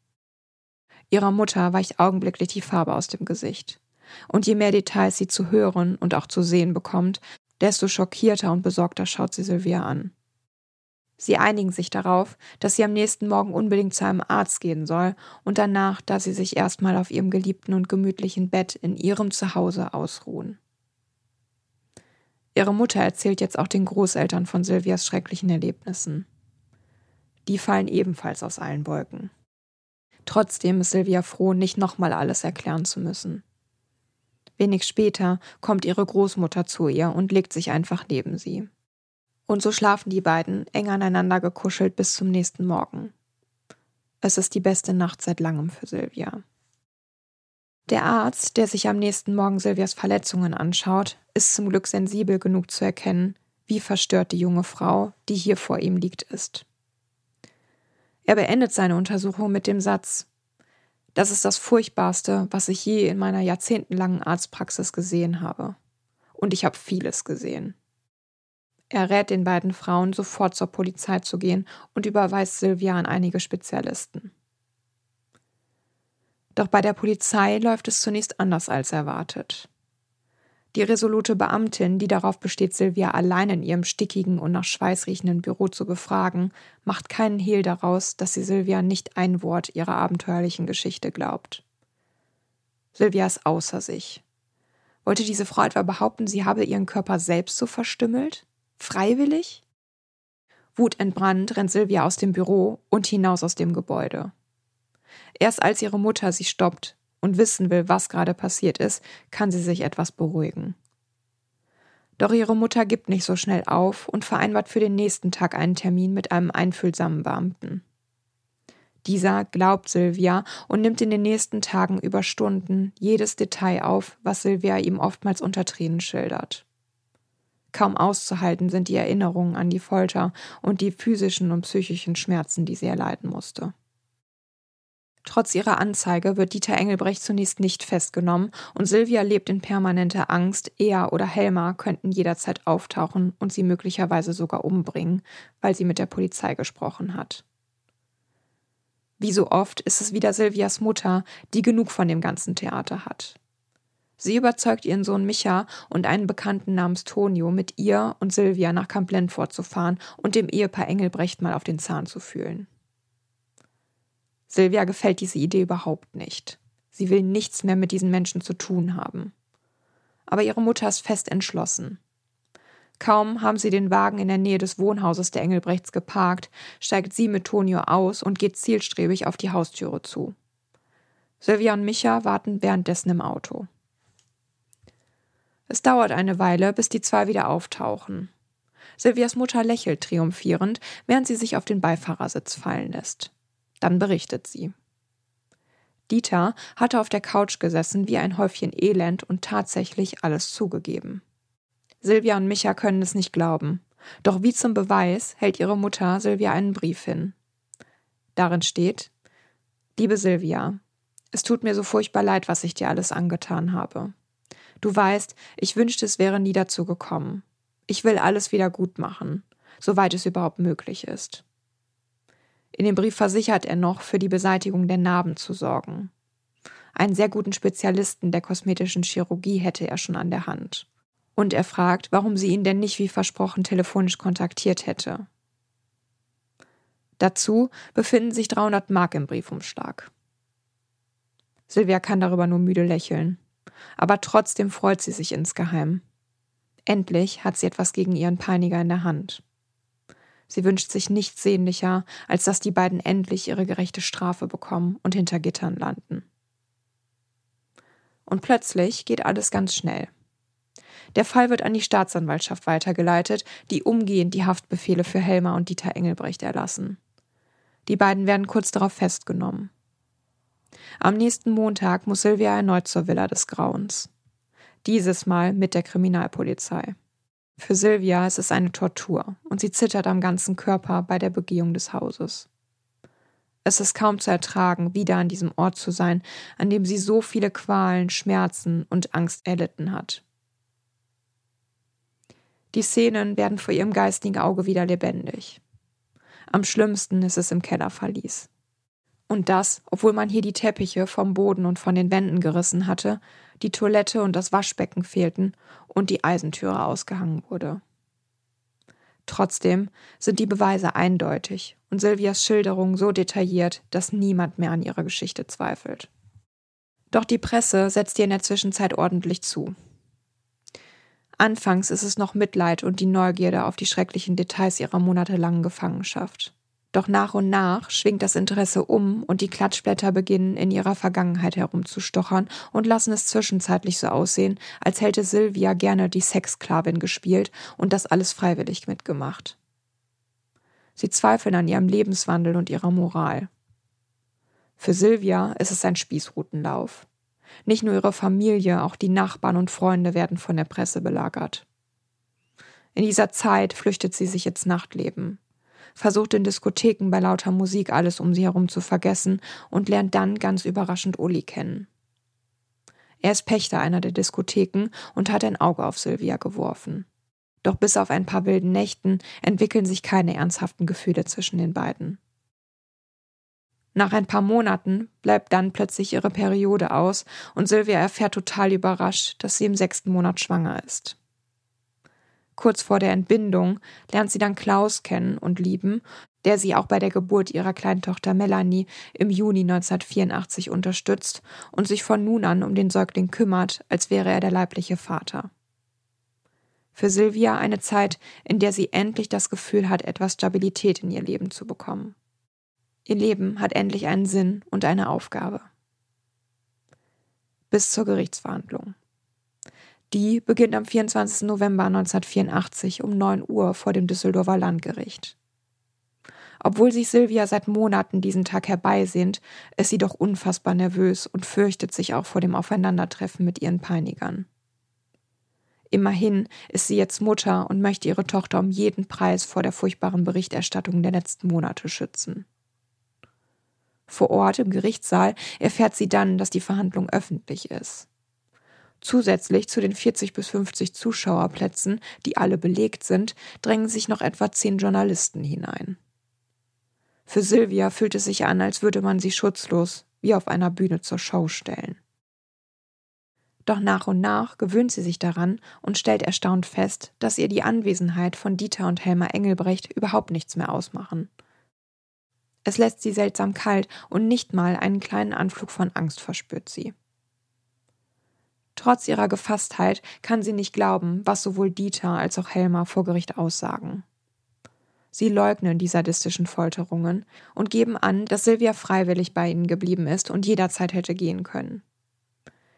Ihrer Mutter weicht augenblicklich die Farbe aus dem Gesicht. Und je mehr Details sie zu hören und auch zu sehen bekommt, desto schockierter und besorgter schaut sie Sylvia an. Sie einigen sich darauf, dass sie am nächsten Morgen unbedingt zu einem Arzt gehen soll und danach, da sie sich erstmal auf ihrem geliebten und gemütlichen Bett in ihrem Zuhause ausruhen. Ihre Mutter erzählt jetzt auch den Großeltern von Silvias schrecklichen Erlebnissen. Die fallen ebenfalls aus allen Wolken. Trotzdem ist Silvia froh, nicht nochmal alles erklären zu müssen. Wenig später kommt ihre Großmutter zu ihr und legt sich einfach neben sie. Und so schlafen die beiden eng aneinander gekuschelt bis zum nächsten Morgen. Es ist die beste Nacht seit langem für Silvia. Der Arzt, der sich am nächsten Morgen Silvias Verletzungen anschaut, ist zum Glück sensibel genug zu erkennen, wie verstört die junge Frau, die hier vor ihm liegt, ist. Er beendet seine Untersuchung mit dem Satz Das ist das Furchtbarste, was ich je in meiner jahrzehntelangen Arztpraxis gesehen habe. Und ich habe vieles gesehen. Er rät den beiden Frauen, sofort zur Polizei zu gehen und überweist Sylvia an einige Spezialisten. Doch bei der Polizei läuft es zunächst anders als erwartet. Die resolute Beamtin, die darauf besteht, Sylvia allein in ihrem stickigen und nach Schweiß riechenden Büro zu befragen, macht keinen Hehl daraus, dass sie Sylvia nicht ein Wort ihrer abenteuerlichen Geschichte glaubt. Sylvia ist außer sich. Wollte diese Frau etwa behaupten, sie habe ihren Körper selbst so verstümmelt? Freiwillig? Wutentbrannt rennt Sylvia aus dem Büro und hinaus aus dem Gebäude. Erst als ihre Mutter sie stoppt und wissen will, was gerade passiert ist, kann sie sich etwas beruhigen. Doch ihre Mutter gibt nicht so schnell auf und vereinbart für den nächsten Tag einen Termin mit einem einfühlsamen Beamten. Dieser glaubt Sylvia und nimmt in den nächsten Tagen über Stunden jedes Detail auf, was Sylvia ihm oftmals unter Tränen schildert. Kaum auszuhalten sind die Erinnerungen an die Folter und die physischen und psychischen Schmerzen, die sie erleiden musste. Trotz ihrer Anzeige wird Dieter Engelbrecht zunächst nicht festgenommen und Silvia lebt in permanenter Angst, er oder Helma könnten jederzeit auftauchen und sie möglicherweise sogar umbringen, weil sie mit der Polizei gesprochen hat. Wie so oft ist es wieder Silvias Mutter, die genug von dem ganzen Theater hat. Sie überzeugt ihren Sohn Micha und einen Bekannten namens Tonio, mit ihr und Silvia nach Kamplen fortzufahren und dem Ehepaar Engelbrecht mal auf den Zahn zu fühlen. Silvia gefällt diese Idee überhaupt nicht. Sie will nichts mehr mit diesen Menschen zu tun haben. Aber ihre Mutter ist fest entschlossen. Kaum haben sie den Wagen in der Nähe des Wohnhauses der Engelbrechts geparkt, steigt sie mit Tonio aus und geht zielstrebig auf die Haustüre zu. Silvia und Micha warten währenddessen im Auto. Es dauert eine Weile, bis die zwei wieder auftauchen. Silvias Mutter lächelt triumphierend, während sie sich auf den Beifahrersitz fallen lässt. Dann berichtet sie. Dieter hatte auf der Couch gesessen wie ein Häufchen Elend und tatsächlich alles zugegeben. Silvia und Micha können es nicht glauben. Doch wie zum Beweis hält ihre Mutter Silvia einen Brief hin. Darin steht Liebe Silvia, es tut mir so furchtbar leid, was ich dir alles angetan habe. Du weißt, ich wünschte, es wäre nie dazu gekommen. Ich will alles wieder gut machen, soweit es überhaupt möglich ist. In dem Brief versichert er noch, für die Beseitigung der Narben zu sorgen. Einen sehr guten Spezialisten der kosmetischen Chirurgie hätte er schon an der Hand. Und er fragt, warum sie ihn denn nicht wie versprochen telefonisch kontaktiert hätte. Dazu befinden sich 300 Mark im Briefumschlag. Silvia kann darüber nur müde lächeln. Aber trotzdem freut sie sich insgeheim. Endlich hat sie etwas gegen ihren Peiniger in der Hand. Sie wünscht sich nichts sehnlicher, als dass die beiden endlich ihre gerechte Strafe bekommen und hinter Gittern landen. Und plötzlich geht alles ganz schnell. Der Fall wird an die Staatsanwaltschaft weitergeleitet, die umgehend die Haftbefehle für Helmer und Dieter Engelbrecht erlassen. Die beiden werden kurz darauf festgenommen. Am nächsten Montag muss Silvia erneut zur Villa des Grauens. Dieses Mal mit der Kriminalpolizei. Für Silvia ist es eine Tortur und sie zittert am ganzen Körper bei der Begehung des Hauses. Es ist kaum zu ertragen, wieder an diesem Ort zu sein, an dem sie so viele Qualen, Schmerzen und Angst erlitten hat. Die Szenen werden vor ihrem geistigen Auge wieder lebendig. Am schlimmsten ist es im Kellerverlies. Und das, obwohl man hier die Teppiche vom Boden und von den Wänden gerissen hatte, die Toilette und das Waschbecken fehlten und die Eisentüre ausgehangen wurde. Trotzdem sind die Beweise eindeutig und Silvias Schilderung so detailliert, dass niemand mehr an ihrer Geschichte zweifelt. Doch die Presse setzt ihr in der Zwischenzeit ordentlich zu. Anfangs ist es noch Mitleid und die Neugierde auf die schrecklichen Details ihrer monatelangen Gefangenschaft. Doch nach und nach schwingt das Interesse um und die Klatschblätter beginnen in ihrer Vergangenheit herumzustochern und lassen es zwischenzeitlich so aussehen, als hätte Sylvia gerne die Sexsklavin gespielt und das alles freiwillig mitgemacht. Sie zweifeln an ihrem Lebenswandel und ihrer Moral. Für Sylvia ist es ein Spießrutenlauf. Nicht nur ihre Familie, auch die Nachbarn und Freunde werden von der Presse belagert. In dieser Zeit flüchtet sie sich ins Nachtleben versucht in Diskotheken bei lauter Musik alles um sie herum zu vergessen und lernt dann ganz überraschend Uli kennen. Er ist Pächter einer der Diskotheken und hat ein Auge auf Sylvia geworfen. Doch bis auf ein paar wilden Nächten entwickeln sich keine ernsthaften Gefühle zwischen den beiden. Nach ein paar Monaten bleibt dann plötzlich ihre Periode aus und Sylvia erfährt total überrascht, dass sie im sechsten Monat schwanger ist. Kurz vor der Entbindung lernt sie dann Klaus kennen und lieben, der sie auch bei der Geburt ihrer kleinen Tochter Melanie im Juni 1984 unterstützt und sich von nun an um den Säugling kümmert, als wäre er der leibliche Vater. Für Sylvia eine Zeit, in der sie endlich das Gefühl hat, etwas Stabilität in ihr Leben zu bekommen. Ihr Leben hat endlich einen Sinn und eine Aufgabe. Bis zur Gerichtsverhandlung. Die beginnt am 24. November 1984 um 9 Uhr vor dem Düsseldorfer Landgericht. Obwohl sich Silvia seit Monaten diesen Tag herbeisehnt, ist sie doch unfassbar nervös und fürchtet sich auch vor dem Aufeinandertreffen mit ihren Peinigern. Immerhin ist sie jetzt Mutter und möchte ihre Tochter um jeden Preis vor der furchtbaren Berichterstattung der letzten Monate schützen. Vor Ort im Gerichtssaal erfährt sie dann, dass die Verhandlung öffentlich ist. Zusätzlich zu den 40 bis 50 Zuschauerplätzen, die alle belegt sind, drängen sich noch etwa zehn Journalisten hinein. Für Sylvia fühlt es sich an, als würde man sie schutzlos wie auf einer Bühne zur Show stellen. Doch nach und nach gewöhnt sie sich daran und stellt erstaunt fest, dass ihr die Anwesenheit von Dieter und Helmer Engelbrecht überhaupt nichts mehr ausmachen. Es lässt sie seltsam kalt und nicht mal einen kleinen Anflug von Angst verspürt sie. Trotz ihrer Gefasstheit kann sie nicht glauben, was sowohl Dieter als auch Helmer vor Gericht aussagen. Sie leugnen die sadistischen Folterungen und geben an, dass Silvia freiwillig bei ihnen geblieben ist und jederzeit hätte gehen können.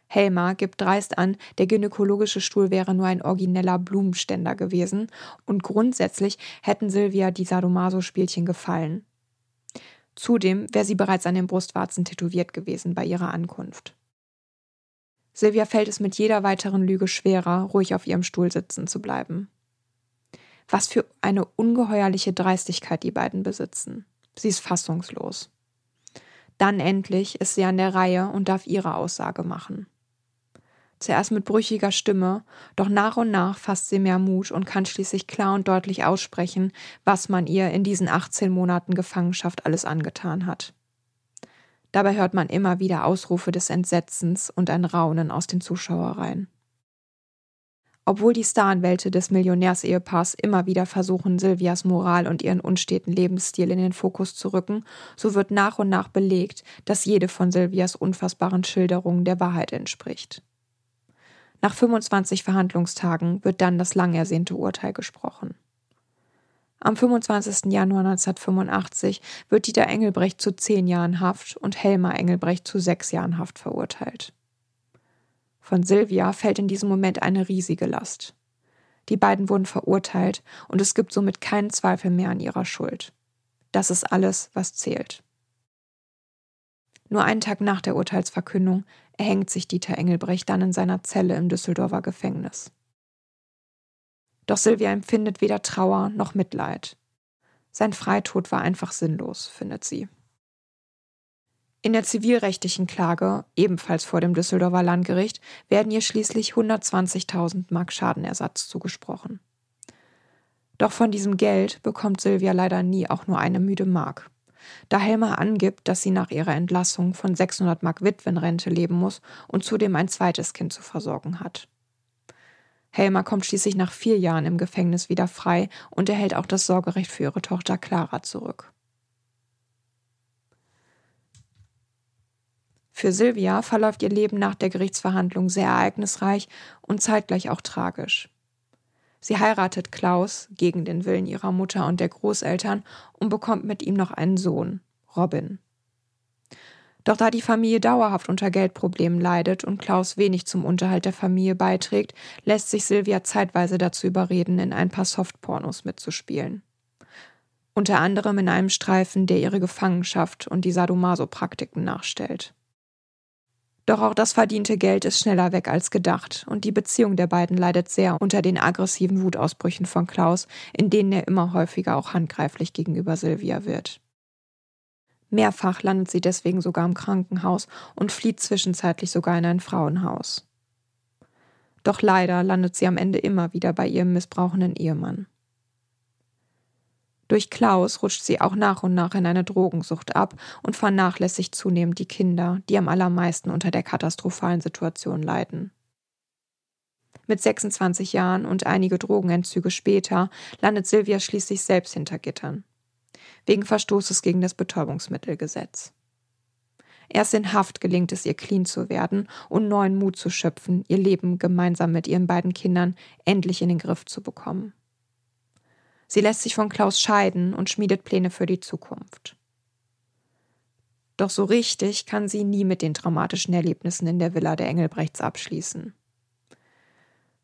Helma gibt dreist an, der gynäkologische Stuhl wäre nur ein origineller Blumenständer gewesen und grundsätzlich hätten Silvia die Sadomaso-Spielchen gefallen. Zudem wäre sie bereits an den Brustwarzen tätowiert gewesen bei ihrer Ankunft. Silvia fällt es mit jeder weiteren Lüge schwerer, ruhig auf ihrem Stuhl sitzen zu bleiben. Was für eine ungeheuerliche Dreistigkeit die beiden besitzen. Sie ist fassungslos. Dann endlich ist sie an der Reihe und darf ihre Aussage machen. Zuerst mit brüchiger Stimme, doch nach und nach fasst sie mehr Mut und kann schließlich klar und deutlich aussprechen, was man ihr in diesen 18 Monaten Gefangenschaft alles angetan hat. Dabei hört man immer wieder Ausrufe des Entsetzens und ein Raunen aus den Zuschauereien. Obwohl die Staranwälte des Millionärsehepaars immer wieder versuchen, Silvias Moral und ihren unsteten Lebensstil in den Fokus zu rücken, so wird nach und nach belegt, dass jede von Silvias unfassbaren Schilderungen der Wahrheit entspricht. Nach 25 Verhandlungstagen wird dann das lang ersehnte Urteil gesprochen. Am 25. Januar 1985 wird Dieter Engelbrecht zu zehn Jahren Haft und Helma Engelbrecht zu sechs Jahren Haft verurteilt. Von Silvia fällt in diesem Moment eine riesige Last. Die beiden wurden verurteilt und es gibt somit keinen Zweifel mehr an ihrer Schuld. Das ist alles, was zählt. Nur einen Tag nach der Urteilsverkündung erhängt sich Dieter Engelbrecht dann in seiner Zelle im Düsseldorfer Gefängnis. Doch Silvia empfindet weder Trauer noch Mitleid. Sein Freitod war einfach sinnlos, findet sie. In der zivilrechtlichen Klage, ebenfalls vor dem Düsseldorfer Landgericht, werden ihr schließlich 120.000 Mark Schadenersatz zugesprochen. Doch von diesem Geld bekommt Silvia leider nie auch nur eine müde Mark. Da Helmer angibt, dass sie nach ihrer Entlassung von 600 Mark Witwenrente leben muss und zudem ein zweites Kind zu versorgen hat. Helmer kommt schließlich nach vier Jahren im Gefängnis wieder frei und erhält auch das Sorgerecht für ihre Tochter Clara zurück. Für Silvia verläuft ihr Leben nach der Gerichtsverhandlung sehr ereignisreich und zeitgleich auch tragisch. Sie heiratet Klaus gegen den Willen ihrer Mutter und der Großeltern und bekommt mit ihm noch einen Sohn, Robin. Doch da die Familie dauerhaft unter Geldproblemen leidet und Klaus wenig zum Unterhalt der Familie beiträgt, lässt sich Silvia zeitweise dazu überreden, in ein paar Softpornos mitzuspielen. Unter anderem in einem Streifen, der ihre Gefangenschaft und die Sadomaso-Praktiken nachstellt. Doch auch das verdiente Geld ist schneller weg als gedacht und die Beziehung der beiden leidet sehr unter den aggressiven Wutausbrüchen von Klaus, in denen er immer häufiger auch handgreiflich gegenüber Silvia wird. Mehrfach landet sie deswegen sogar im Krankenhaus und flieht zwischenzeitlich sogar in ein Frauenhaus. Doch leider landet sie am Ende immer wieder bei ihrem missbrauchenden Ehemann. Durch Klaus rutscht sie auch nach und nach in eine Drogensucht ab und vernachlässigt zunehmend die Kinder, die am allermeisten unter der katastrophalen Situation leiden. Mit 26 Jahren und einige Drogenentzüge später landet Silvia schließlich selbst hinter Gittern. Wegen Verstoßes gegen das Betäubungsmittelgesetz. Erst in Haft gelingt es ihr, clean zu werden und neuen Mut zu schöpfen, ihr Leben gemeinsam mit ihren beiden Kindern endlich in den Griff zu bekommen. Sie lässt sich von Klaus scheiden und schmiedet Pläne für die Zukunft. Doch so richtig kann sie nie mit den traumatischen Erlebnissen in der Villa der Engelbrechts abschließen.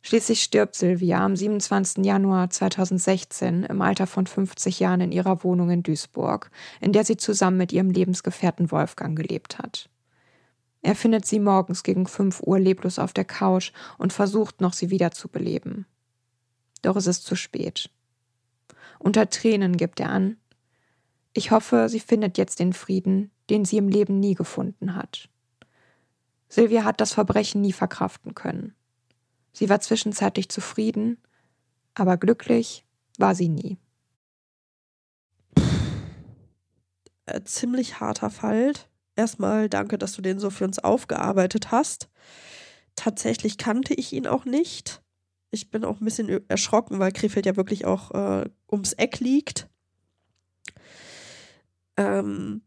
Schließlich stirbt Silvia am 27. Januar 2016 im Alter von 50 Jahren in ihrer Wohnung in Duisburg, in der sie zusammen mit ihrem Lebensgefährten Wolfgang gelebt hat. Er findet sie morgens gegen 5 Uhr leblos auf der Couch und versucht noch, sie wiederzubeleben. Doch es ist zu spät. Unter Tränen gibt er an, ich hoffe, sie findet jetzt den Frieden, den sie im Leben nie gefunden hat. Silvia hat das Verbrechen nie verkraften können. Sie war zwischenzeitlich zufrieden, aber glücklich war sie nie. Äh, ziemlich harter Fall. Erstmal danke, dass du den so für uns aufgearbeitet hast. Tatsächlich kannte ich ihn auch nicht. Ich bin auch ein bisschen erschrocken, weil Krefeld ja wirklich auch äh, ums Eck liegt. Ähm,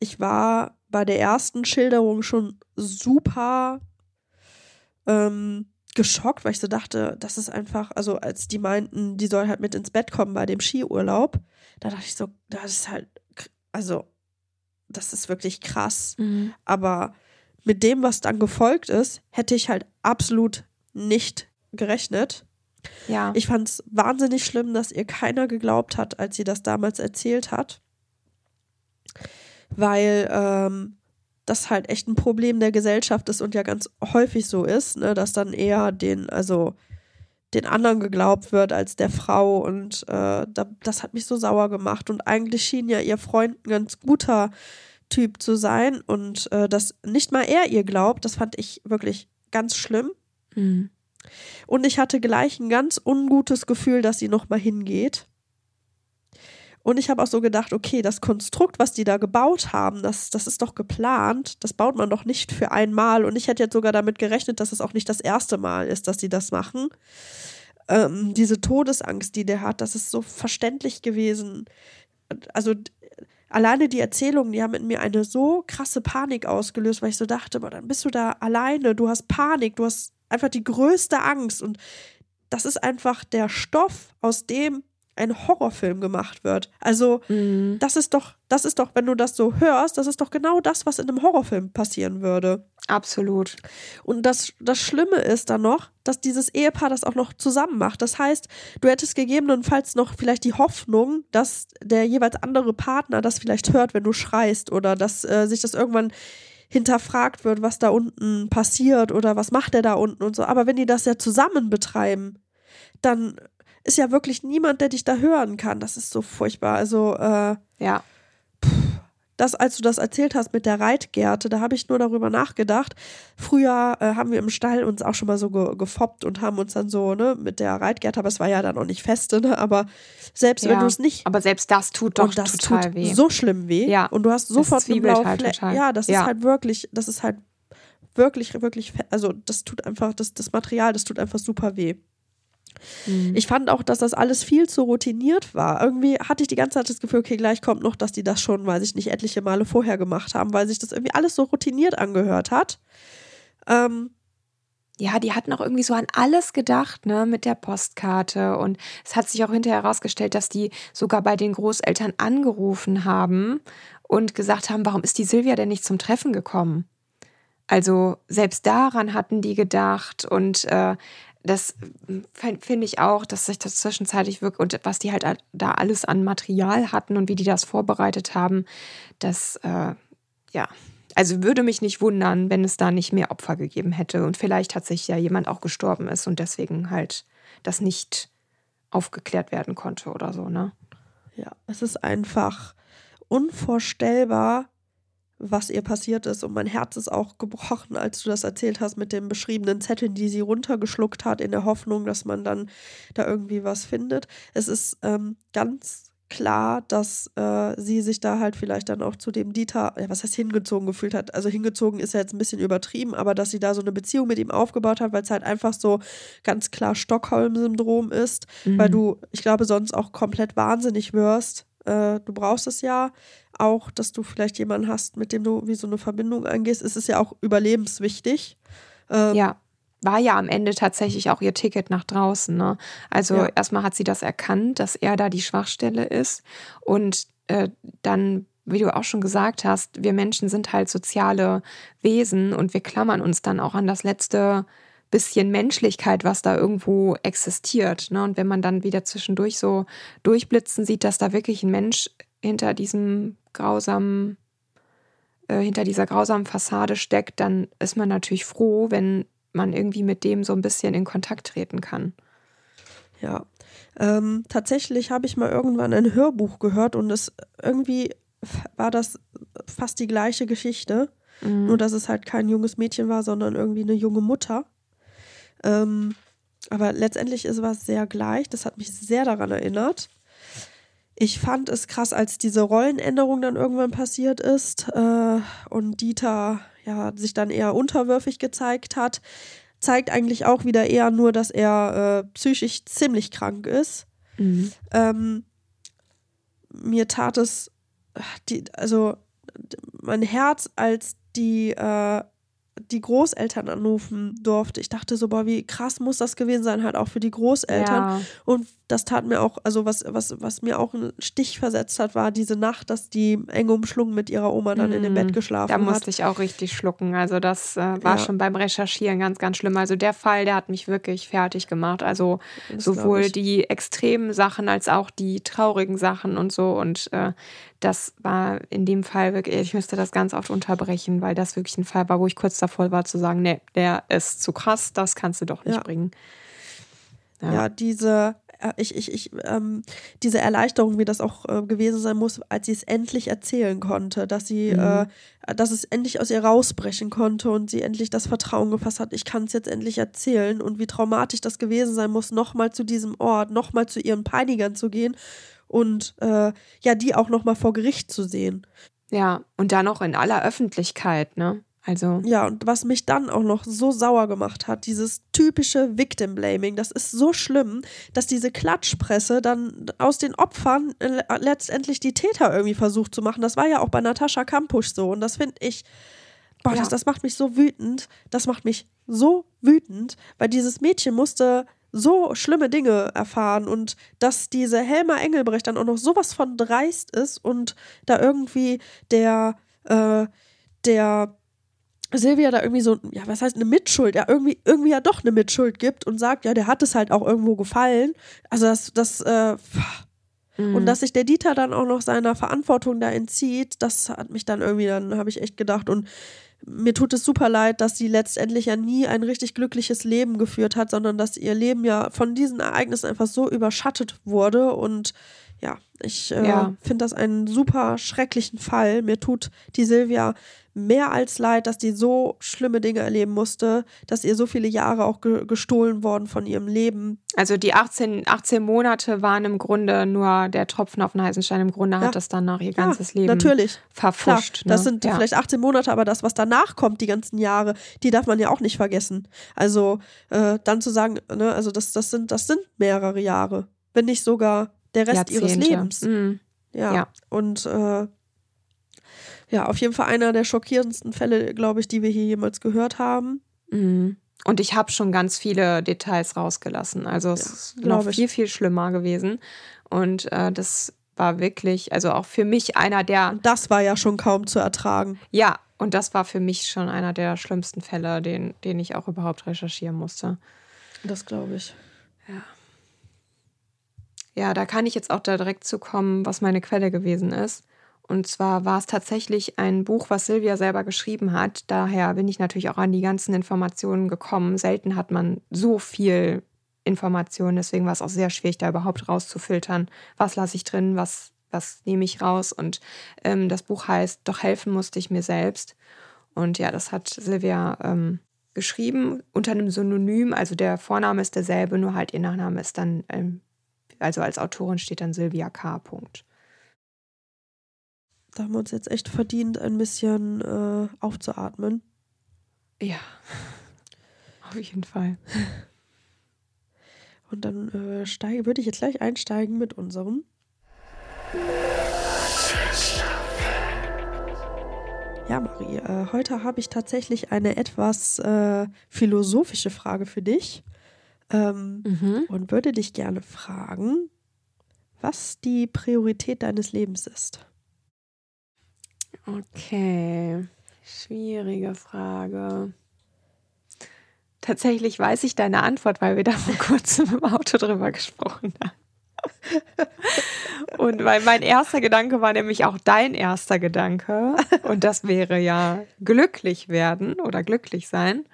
ich war bei der ersten Schilderung schon super ähm, geschockt, weil ich so dachte, das ist einfach, also als die meinten, die soll halt mit ins Bett kommen bei dem Skiurlaub, da dachte ich so, das ist halt, also, das ist wirklich krass. Mhm. Aber mit dem, was dann gefolgt ist, hätte ich halt absolut nicht gerechnet. Ja. Ich fand es wahnsinnig schlimm, dass ihr keiner geglaubt hat, als sie das damals erzählt hat. Weil ähm, das halt echt ein Problem der Gesellschaft ist und ja ganz häufig so ist, ne, dass dann eher den, also den anderen geglaubt wird als der Frau und äh, da, das hat mich so sauer gemacht und eigentlich schien ja ihr Freund ein ganz guter Typ zu sein und äh, dass nicht mal er ihr glaubt, das fand ich wirklich ganz schlimm. Mhm. Und ich hatte gleich ein ganz ungutes Gefühl, dass sie nochmal hingeht. Und ich habe auch so gedacht, okay, das Konstrukt, was die da gebaut haben, das, das ist doch geplant. Das baut man doch nicht für einmal. Und ich hätte jetzt sogar damit gerechnet, dass es auch nicht das erste Mal ist, dass sie das machen. Ähm, diese Todesangst, die der hat, das ist so verständlich gewesen. Also alleine die Erzählungen, die haben in mir eine so krasse Panik ausgelöst, weil ich so dachte, boah, dann bist du da alleine, du hast Panik, du hast einfach die größte Angst. Und das ist einfach der Stoff, aus dem ein Horrorfilm gemacht wird. Also, Mhm. das ist doch, das ist doch, wenn du das so hörst, das ist doch genau das, was in einem Horrorfilm passieren würde. Absolut. Und das, das Schlimme ist dann noch, dass dieses Ehepaar das auch noch zusammen macht. Das heißt, du hättest gegebenenfalls noch vielleicht die Hoffnung, dass der jeweils andere Partner das vielleicht hört, wenn du schreist oder dass äh, sich das irgendwann hinterfragt wird, was da unten passiert oder was macht er da unten und so. Aber wenn die das ja zusammen betreiben, dann ist ja wirklich niemand, der dich da hören kann. Das ist so furchtbar. Also, äh, Ja. das, als du das erzählt hast mit der Reitgerte, da habe ich nur darüber nachgedacht. Früher äh, haben wir im Stall uns auch schon mal so ge gefoppt und haben uns dann so, ne, mit der Reitgerte, aber es war ja dann auch nicht feste, ne, aber selbst wenn ja. du es nicht Aber selbst das tut doch und das total tut weh. so schlimm weh. Ja. Und du hast sofort eine blaue halt total. Ja, das Ja. ist halt wirklich, das ist halt wirklich, wirklich, also das tut einfach, das, das Material, das tut einfach super weh. Mhm. Ich fand auch, dass das alles viel zu routiniert war. Irgendwie hatte ich die ganze Zeit das Gefühl, okay, gleich kommt noch, dass die das schon, weiß ich nicht, etliche Male vorher gemacht haben, weil sich das irgendwie alles so routiniert angehört hat. Ähm, Ja, die hatten auch irgendwie so an alles gedacht, ne, mit der Postkarte. Und es hat sich auch hinterher herausgestellt, dass die sogar bei den Großeltern angerufen haben und gesagt haben, warum ist die Silvia denn nicht zum Treffen gekommen? Also selbst daran hatten die gedacht und äh, das f- finde ich auch, dass sich das zwischenzeitlich wirklich und was die halt da alles an Material hatten und wie die das vorbereitet haben, das äh, ja, also würde mich nicht wundern, wenn es da nicht mehr Opfer gegeben hätte und vielleicht hat sich ja jemand auch gestorben ist und deswegen halt das nicht aufgeklärt werden konnte oder so, ne? ja, es ist einfach unvorstellbar, was ihr passiert ist. Und mein Herz ist auch gebrochen, als du das erzählt hast mit den beschriebenen Zetteln, die sie runtergeschluckt hat, in der Hoffnung, dass man dann da irgendwie was findet. Es ist ähm, ganz klar, dass äh, sie sich da halt vielleicht dann auch zu dem Dieter, ja, was heißt hingezogen gefühlt hat. Also hingezogen ist ja jetzt ein bisschen übertrieben, aber dass sie da so eine Beziehung mit ihm aufgebaut hat, weil es halt einfach so ganz klar Stockholm-Syndrom ist, weil Mhm. du, ich glaube, sonst auch komplett wahnsinnig wirst. Äh, du brauchst es ja auch, dass du vielleicht jemanden hast, mit dem du wie so eine Verbindung eingehst. Es ist ja auch überlebenswichtig. Ähm, Ja, war ja am Ende tatsächlich auch ihr Ticket nach draußen. Ne? Also Ja. erstmal hat sie das erkannt, dass er da die Schwachstelle ist. Und äh, dann, wie du auch schon gesagt hast, wir Menschen sind halt soziale Wesen und wir klammern uns dann auch an das letzte bisschen Menschlichkeit, was da irgendwo existiert. Ne? Und wenn man dann wieder zwischendurch so durchblitzen sieht, dass da wirklich ein Mensch hinter diesem grausamen äh, hinter dieser grausamen Fassade steckt, dann ist man natürlich froh, wenn man irgendwie mit dem so ein bisschen in Kontakt treten kann. Ja. Ähm, tatsächlich habe ich mal irgendwann ein Hörbuch gehört und es irgendwie war das fast die gleiche Geschichte. Mhm. Nur, dass es halt kein junges Mädchen war, sondern irgendwie eine junge Mutter. Ähm, aber letztendlich ist was sehr gleich. Das hat mich sehr daran erinnert. Ich fand es krass, als diese Rollenänderung dann irgendwann passiert ist äh, und Dieter ja sich dann eher unterwürfig gezeigt hat. Zeigt eigentlich auch wieder eher nur, dass er äh, psychisch ziemlich krank ist. Mhm. Ähm, mir tat es, die, also mein Herz, als die, äh, die Großeltern anrufen durfte. Ich dachte so, boah, wie krass muss das gewesen sein, halt auch für die Großeltern. Ja, Und das tat mir auch, also was, was, was mir auch einen Stich versetzt hat, war diese Nacht, dass die eng umschlungen mit ihrer Oma dann in dem Bett geschlafen Da hat. musste ich auch richtig schlucken. Also das äh, war Ja. schon beim Recherchieren ganz, ganz schlimm. Also der Fall, der hat mich wirklich fertig gemacht. Also Das sowohl die extremen Sachen als auch die traurigen Sachen und so. Und äh, das war in dem Fall wirklich, ich müsste das ganz oft unterbrechen, weil das wirklich ein Fall war, wo ich kurz davor war zu sagen, nee, der ist zu krass, das kannst du doch nicht Ja. bringen. ja, diese, äh, ich, ich, ich, ähm, diese Erleichterung, wie das auch äh, gewesen sein muss, als sie es endlich erzählen konnte, dass sie, Mhm. äh, dass es endlich aus ihr rausbrechen konnte und sie endlich das Vertrauen gefasst hat, ich kann es jetzt endlich erzählen und wie traumatisch das gewesen sein muss, nochmal zu diesem Ort, nochmal zu ihren Peinigern zu gehen und äh, ja, die auch nochmal vor Gericht zu sehen. Ja, und dann noch in aller Öffentlichkeit, ne? Also, Ja, und was mich dann auch noch so sauer gemacht hat, dieses typische Victim Blaming, das ist so schlimm, dass diese Klatschpresse dann aus den Opfern äh, letztendlich die Täter irgendwie versucht zu machen. Das war ja auch bei Natascha Kampusch so und das finde ich, boah, Ja. das, das macht mich so wütend. Das macht mich so wütend, weil dieses Mädchen musste so schlimme Dinge erfahren und dass diese Helma Engelbrecht dann auch noch sowas von dreist ist und da irgendwie der, äh, der Silvia da irgendwie so, ja, was heißt eine Mitschuld, ja, irgendwie, irgendwie ja doch eine Mitschuld gibt und sagt, ja, der hat es halt auch irgendwo gefallen. Also das, das, äh, mhm. und dass sich der Dieter dann auch noch seiner Verantwortung da entzieht, das hat mich dann irgendwie, dann habe ich echt gedacht und mir tut es super leid, dass sie letztendlich ja nie ein richtig glückliches Leben geführt hat, sondern dass ihr Leben ja von diesen Ereignissen einfach so überschattet wurde und ja, ich äh, Ja. finde das einen super schrecklichen Fall. Mir tut die Silvia mehr als leid, dass die so schlimme Dinge erleben musste, dass ihr so viele Jahre auch ge gestohlen worden von ihrem Leben. Also die 18, 18 Monate waren im Grunde nur der Tropfen auf den heißen Stein. Im Grunde Ja. hat das dann nach ihr ganzes ja, Leben Natürlich. Klar, verpfuscht. das ne? sind ja. vielleicht 18 Monate, aber das, was danach kommt, die ganzen Jahre, die darf man ja auch nicht vergessen. Also äh, dann zu sagen, ne, also das, das, sind, das sind mehrere Jahre, wenn nicht sogar der Rest ihres. Lebens. Mhm. Ja. Ja. Und äh, ja, auf jeden Fall einer der schockierendsten Fälle, glaube ich, die wir hier jemals gehört haben. Mhm. Und ich habe schon ganz viele Details rausgelassen. Also es Ja, ist noch ich. viel, viel schlimmer gewesen. Und äh, das war wirklich, also auch für mich einer der, Und das war ja schon kaum zu ertragen. ja, und das war für mich schon einer der schlimmsten Fälle, den, den ich auch überhaupt recherchieren musste. Das glaube ich. Ja, da kann ich jetzt auch da direkt zu kommen, was meine Quelle gewesen ist. Und zwar war es tatsächlich ein Buch, was Silvia selber geschrieben hat. Daher bin ich natürlich auch an die ganzen Informationen gekommen. Selten hat man so viel Informationen, deswegen war es auch sehr schwierig, da überhaupt rauszufiltern, was lasse ich drin, was, was nehme ich raus. Und ähm, das Buch heißt Doch helfen musste ich mir selbst. Und ja, das hat Silvia ähm, geschrieben unter einem Synonym. Also der Vorname ist derselbe, nur halt ihr Nachname ist dann, ähm, also als Autorin steht dann Silvia K. Punkt. Da haben wir uns jetzt echt verdient, ein bisschen äh, aufzuatmen. Ja, [LAUGHS] auf jeden Fall. [LAUGHS] Und dann äh, steige, würde ich jetzt gleich einsteigen mit unserem. Ja, Marie, äh, heute habe ich tatsächlich eine etwas äh, philosophische Frage für dich ähm, Mhm. und würde dich gerne fragen, was die Priorität deines Lebens ist. Okay, schwierige Frage. Tatsächlich weiß ich deine Antwort, weil wir da vor kurzem im Auto drüber gesprochen haben. Und weil mein erster Gedanke war nämlich auch dein erster Gedanke. Und das wäre ja glücklich werden oder glücklich sein.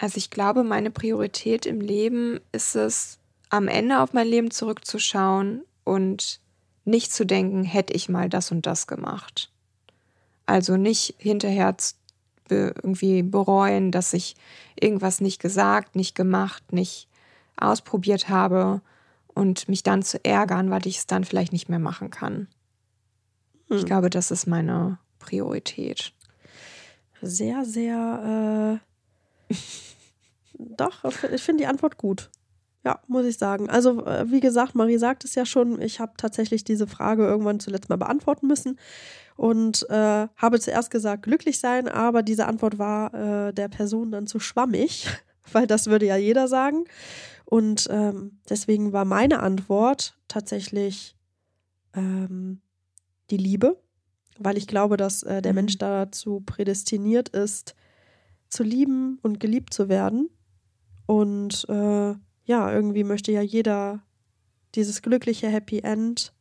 Also ich glaube, meine Priorität im Leben ist es, am Ende auf mein Leben zurückzuschauen und nicht zu denken, hätte ich mal das und das gemacht. Also nicht hinterher irgendwie bereuen, dass ich irgendwas nicht gesagt, nicht gemacht, nicht ausprobiert habe und mich dann zu ärgern, weil ich es dann vielleicht nicht mehr machen kann. Ich Hm. glaube, das ist meine Priorität. Sehr, sehr. Äh, doch, ich finde die Antwort gut. Ja, muss ich sagen. Also, äh, wie gesagt, Marie sagt es ja schon, ich habe tatsächlich diese Frage irgendwann zuletzt mal beantworten müssen und äh, habe zuerst gesagt, glücklich sein, aber diese Antwort war äh, der Person dann zu schwammig. [LAUGHS] weil das würde ja jeder sagen. Und ähm, deswegen war meine Antwort tatsächlich ähm, die Liebe, weil ich glaube, dass äh, der Mhm. Mensch dazu prädestiniert ist, zu lieben und geliebt zu werden. Und äh, ja, irgendwie möchte ja jeder dieses glückliche Happy End,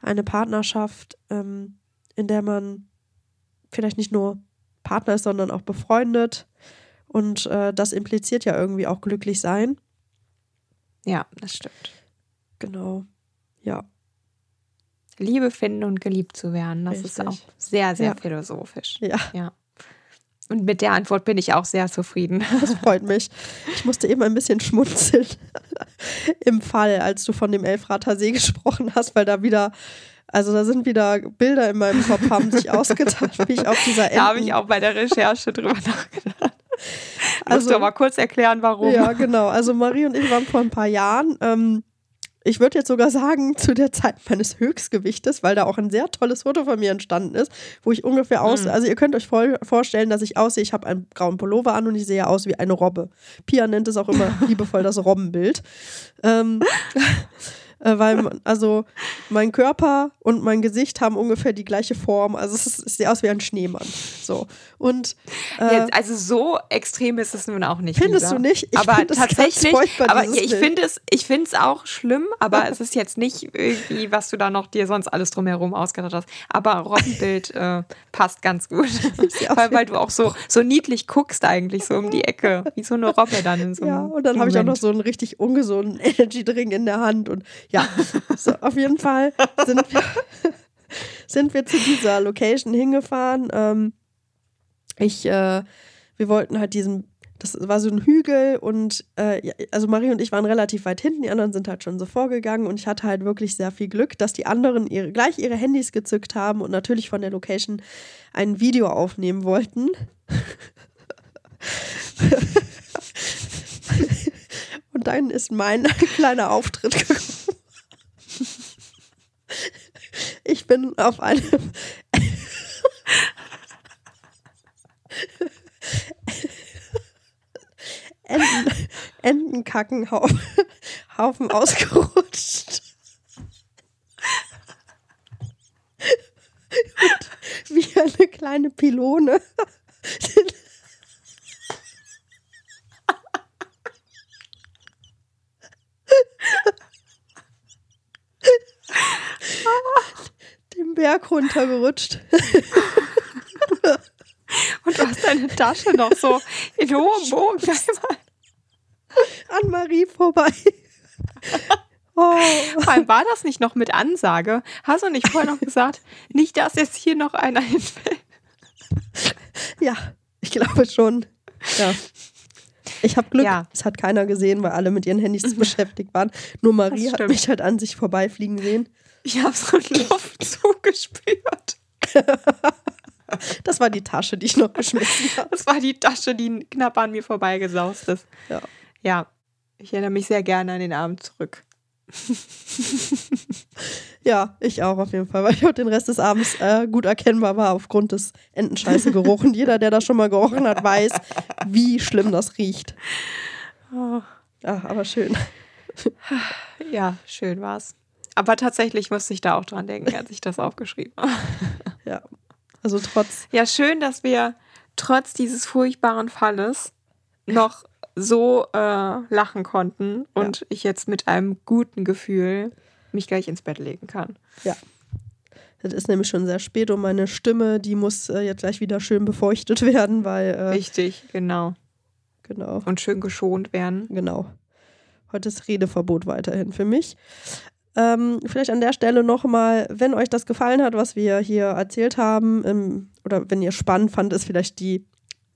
eine Partnerschaft, ähm, in der man vielleicht nicht nur Partner ist, sondern auch befreundet. Und äh, das impliziert ja irgendwie auch glücklich sein. Ja, das stimmt. Genau. Ja. Liebe finden und geliebt zu werden, das ist Richtig. auch sehr, sehr Ja. philosophisch. Ja, Ja. Und mit der Antwort bin ich auch sehr zufrieden. das freut mich. Ich musste eben ein bisschen schmunzeln [LAUGHS] im Fall, als du von dem Elfrater See gesprochen hast, weil da wieder, also da sind wieder Bilder in meinem Kopf, haben sich ausgetan, wie ich auf dieser [LAUGHS] Enten, Da habe ich auch bei der Recherche drüber nachgedacht. Musst Also- du aber kurz erklären, warum. Ja, genau. Also Marie und ich waren vor ein paar Jahren, ähm, ich würde jetzt sogar sagen, [LAUGHS] zu der Zeit meines Höchstgewichtes, weil da auch ein sehr tolles Foto von mir entstanden ist, wo ich ungefähr aus, Mhm. also ihr könnt euch voll vorstellen, dass ich aussehe, ich habe einen grauen Pullover an und ich sehe aus wie eine Robbe. Pia nennt es auch immer [LAUGHS] liebevoll das Robbenbild. Ähm, [LAUGHS] äh, weil, man- also mein Körper und mein Gesicht haben ungefähr die gleiche Form. Also es ist, ich sehe aus wie ein Schneemann. So. Und äh, Jetzt, also so extrem ist es nun auch nicht. Findest Lisa. du nicht? Ich aber es tatsächlich, aber ich finde es, ich finde es auch schlimm, aber [LAUGHS] es ist jetzt nicht irgendwie, was du da noch dir sonst alles drumherum ausgedacht hast. Aber Robbenbild [LAUGHS] äh, passt ganz gut. [LAUGHS] weil, weil du auch so, so niedlich guckst eigentlich so um die Ecke, wie so eine Robbe dann in so einem Ja, und dann habe ich auch noch so einen richtig ungesunden Energy-Drink in der Hand. Und ja, so, auf jeden Fall sind wir, [LAUGHS] sind wir zu dieser Location hingefahren. Ähm, ich, äh, wir wollten halt diesen, das war so ein Hügel und äh, also Marie und ich waren relativ weit hinten, die anderen sind halt schon so vorgegangen und ich hatte halt wirklich sehr viel Glück, dass die anderen ihre, gleich ihre Handys gezückt haben und natürlich von der Location ein Video aufnehmen wollten. [LAUGHS] Und dann ist mein [LAUGHS] kleiner Auftritt gekommen. Ich bin auf einem Enten, Entenkackenhaufen Haufen ausgerutscht. Und wie eine kleine Pylone. [LAUGHS] Den Berg runtergerutscht. [LAUGHS] Und du hast deine Tasche noch so in hohem Bogen. einmal. An Marie vorbei. Oh. Vor allem war das nicht noch mit Ansage. Hast du nicht vorher noch gesagt, nicht, dass jetzt hier noch einer hinfällt? Ja, ich glaube schon. Ja. Ich habe Glück, Ja. es hat keiner gesehen, weil alle mit ihren Handys [LAUGHS] beschäftigt waren. Nur Marie hat mich halt an sich vorbeifliegen sehen. Ich habe so einen Luftzug [LAUGHS] gespürt. Das war die Tasche, die ich noch geschmissen habe. Das war die Tasche, die knapp an mir vorbeigesaust ist. Ja. Ja, ich erinnere mich sehr gerne an den Abend zurück. [LAUGHS] Ja, ich auch auf jeden Fall, weil ich auch den Rest des Abends äh, gut erkennbar war aufgrund des Entenscheiße-Geruchs. Und jeder, der das schon mal gerochen hat, weiß, wie schlimm das riecht. Oh, Ja, aber schön. [LAUGHS] ja, schön war's. Aber tatsächlich musste ich da auch dran denken, als ich das aufgeschrieben habe. [LAUGHS] Ja. Also trotz, Ja, schön, dass wir trotz dieses furchtbaren Falles noch so äh, lachen konnten und ich jetzt mit einem guten Gefühl mich gleich ins Bett legen kann. ja. Es ist nämlich schon sehr spät und meine Stimme, die muss äh, jetzt gleich wieder schön befeuchtet [LAUGHS] werden, weil, äh, Richtig, genau. genau. Und schön geschont werden. Genau. Heute ist Redeverbot weiterhin für mich. Ähm, vielleicht an der Stelle nochmal, wenn euch das gefallen hat, was wir hier erzählt haben, ähm, oder wenn ihr spannend fand, ist vielleicht die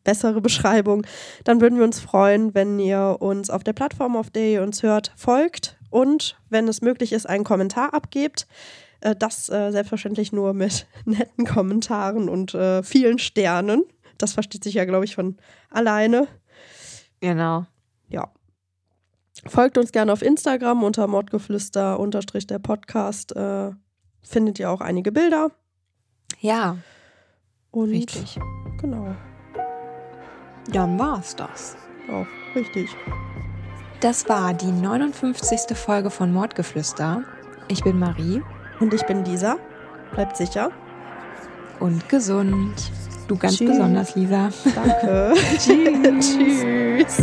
bessere Beschreibung, dann würden wir uns freuen, wenn ihr uns auf der Plattform, auf der ihr uns hört, folgt und wenn es möglich ist, einen Kommentar abgebt. Äh, das äh, selbstverständlich nur mit [LAUGHS] netten Kommentaren und äh, vielen Sternen. Das versteht sich ja, glaube ich, von alleine. Genau. Ja. Folgt uns gerne auf Instagram unter Mordgeflüster unterstrich der Podcast. Äh, findet ihr auch einige Bilder. Ja, Und richtig. genau. Dann war's das. Auch Richtig. Das war die 59. Folge von Mordgeflüster. Ich bin Marie. Und ich bin Lisa. Bleibt sicher. Und gesund. Du ganz Tschüss. besonders, Lisa. Danke. [LAUGHS] [LAUGHS] Tschüss. Tschüss.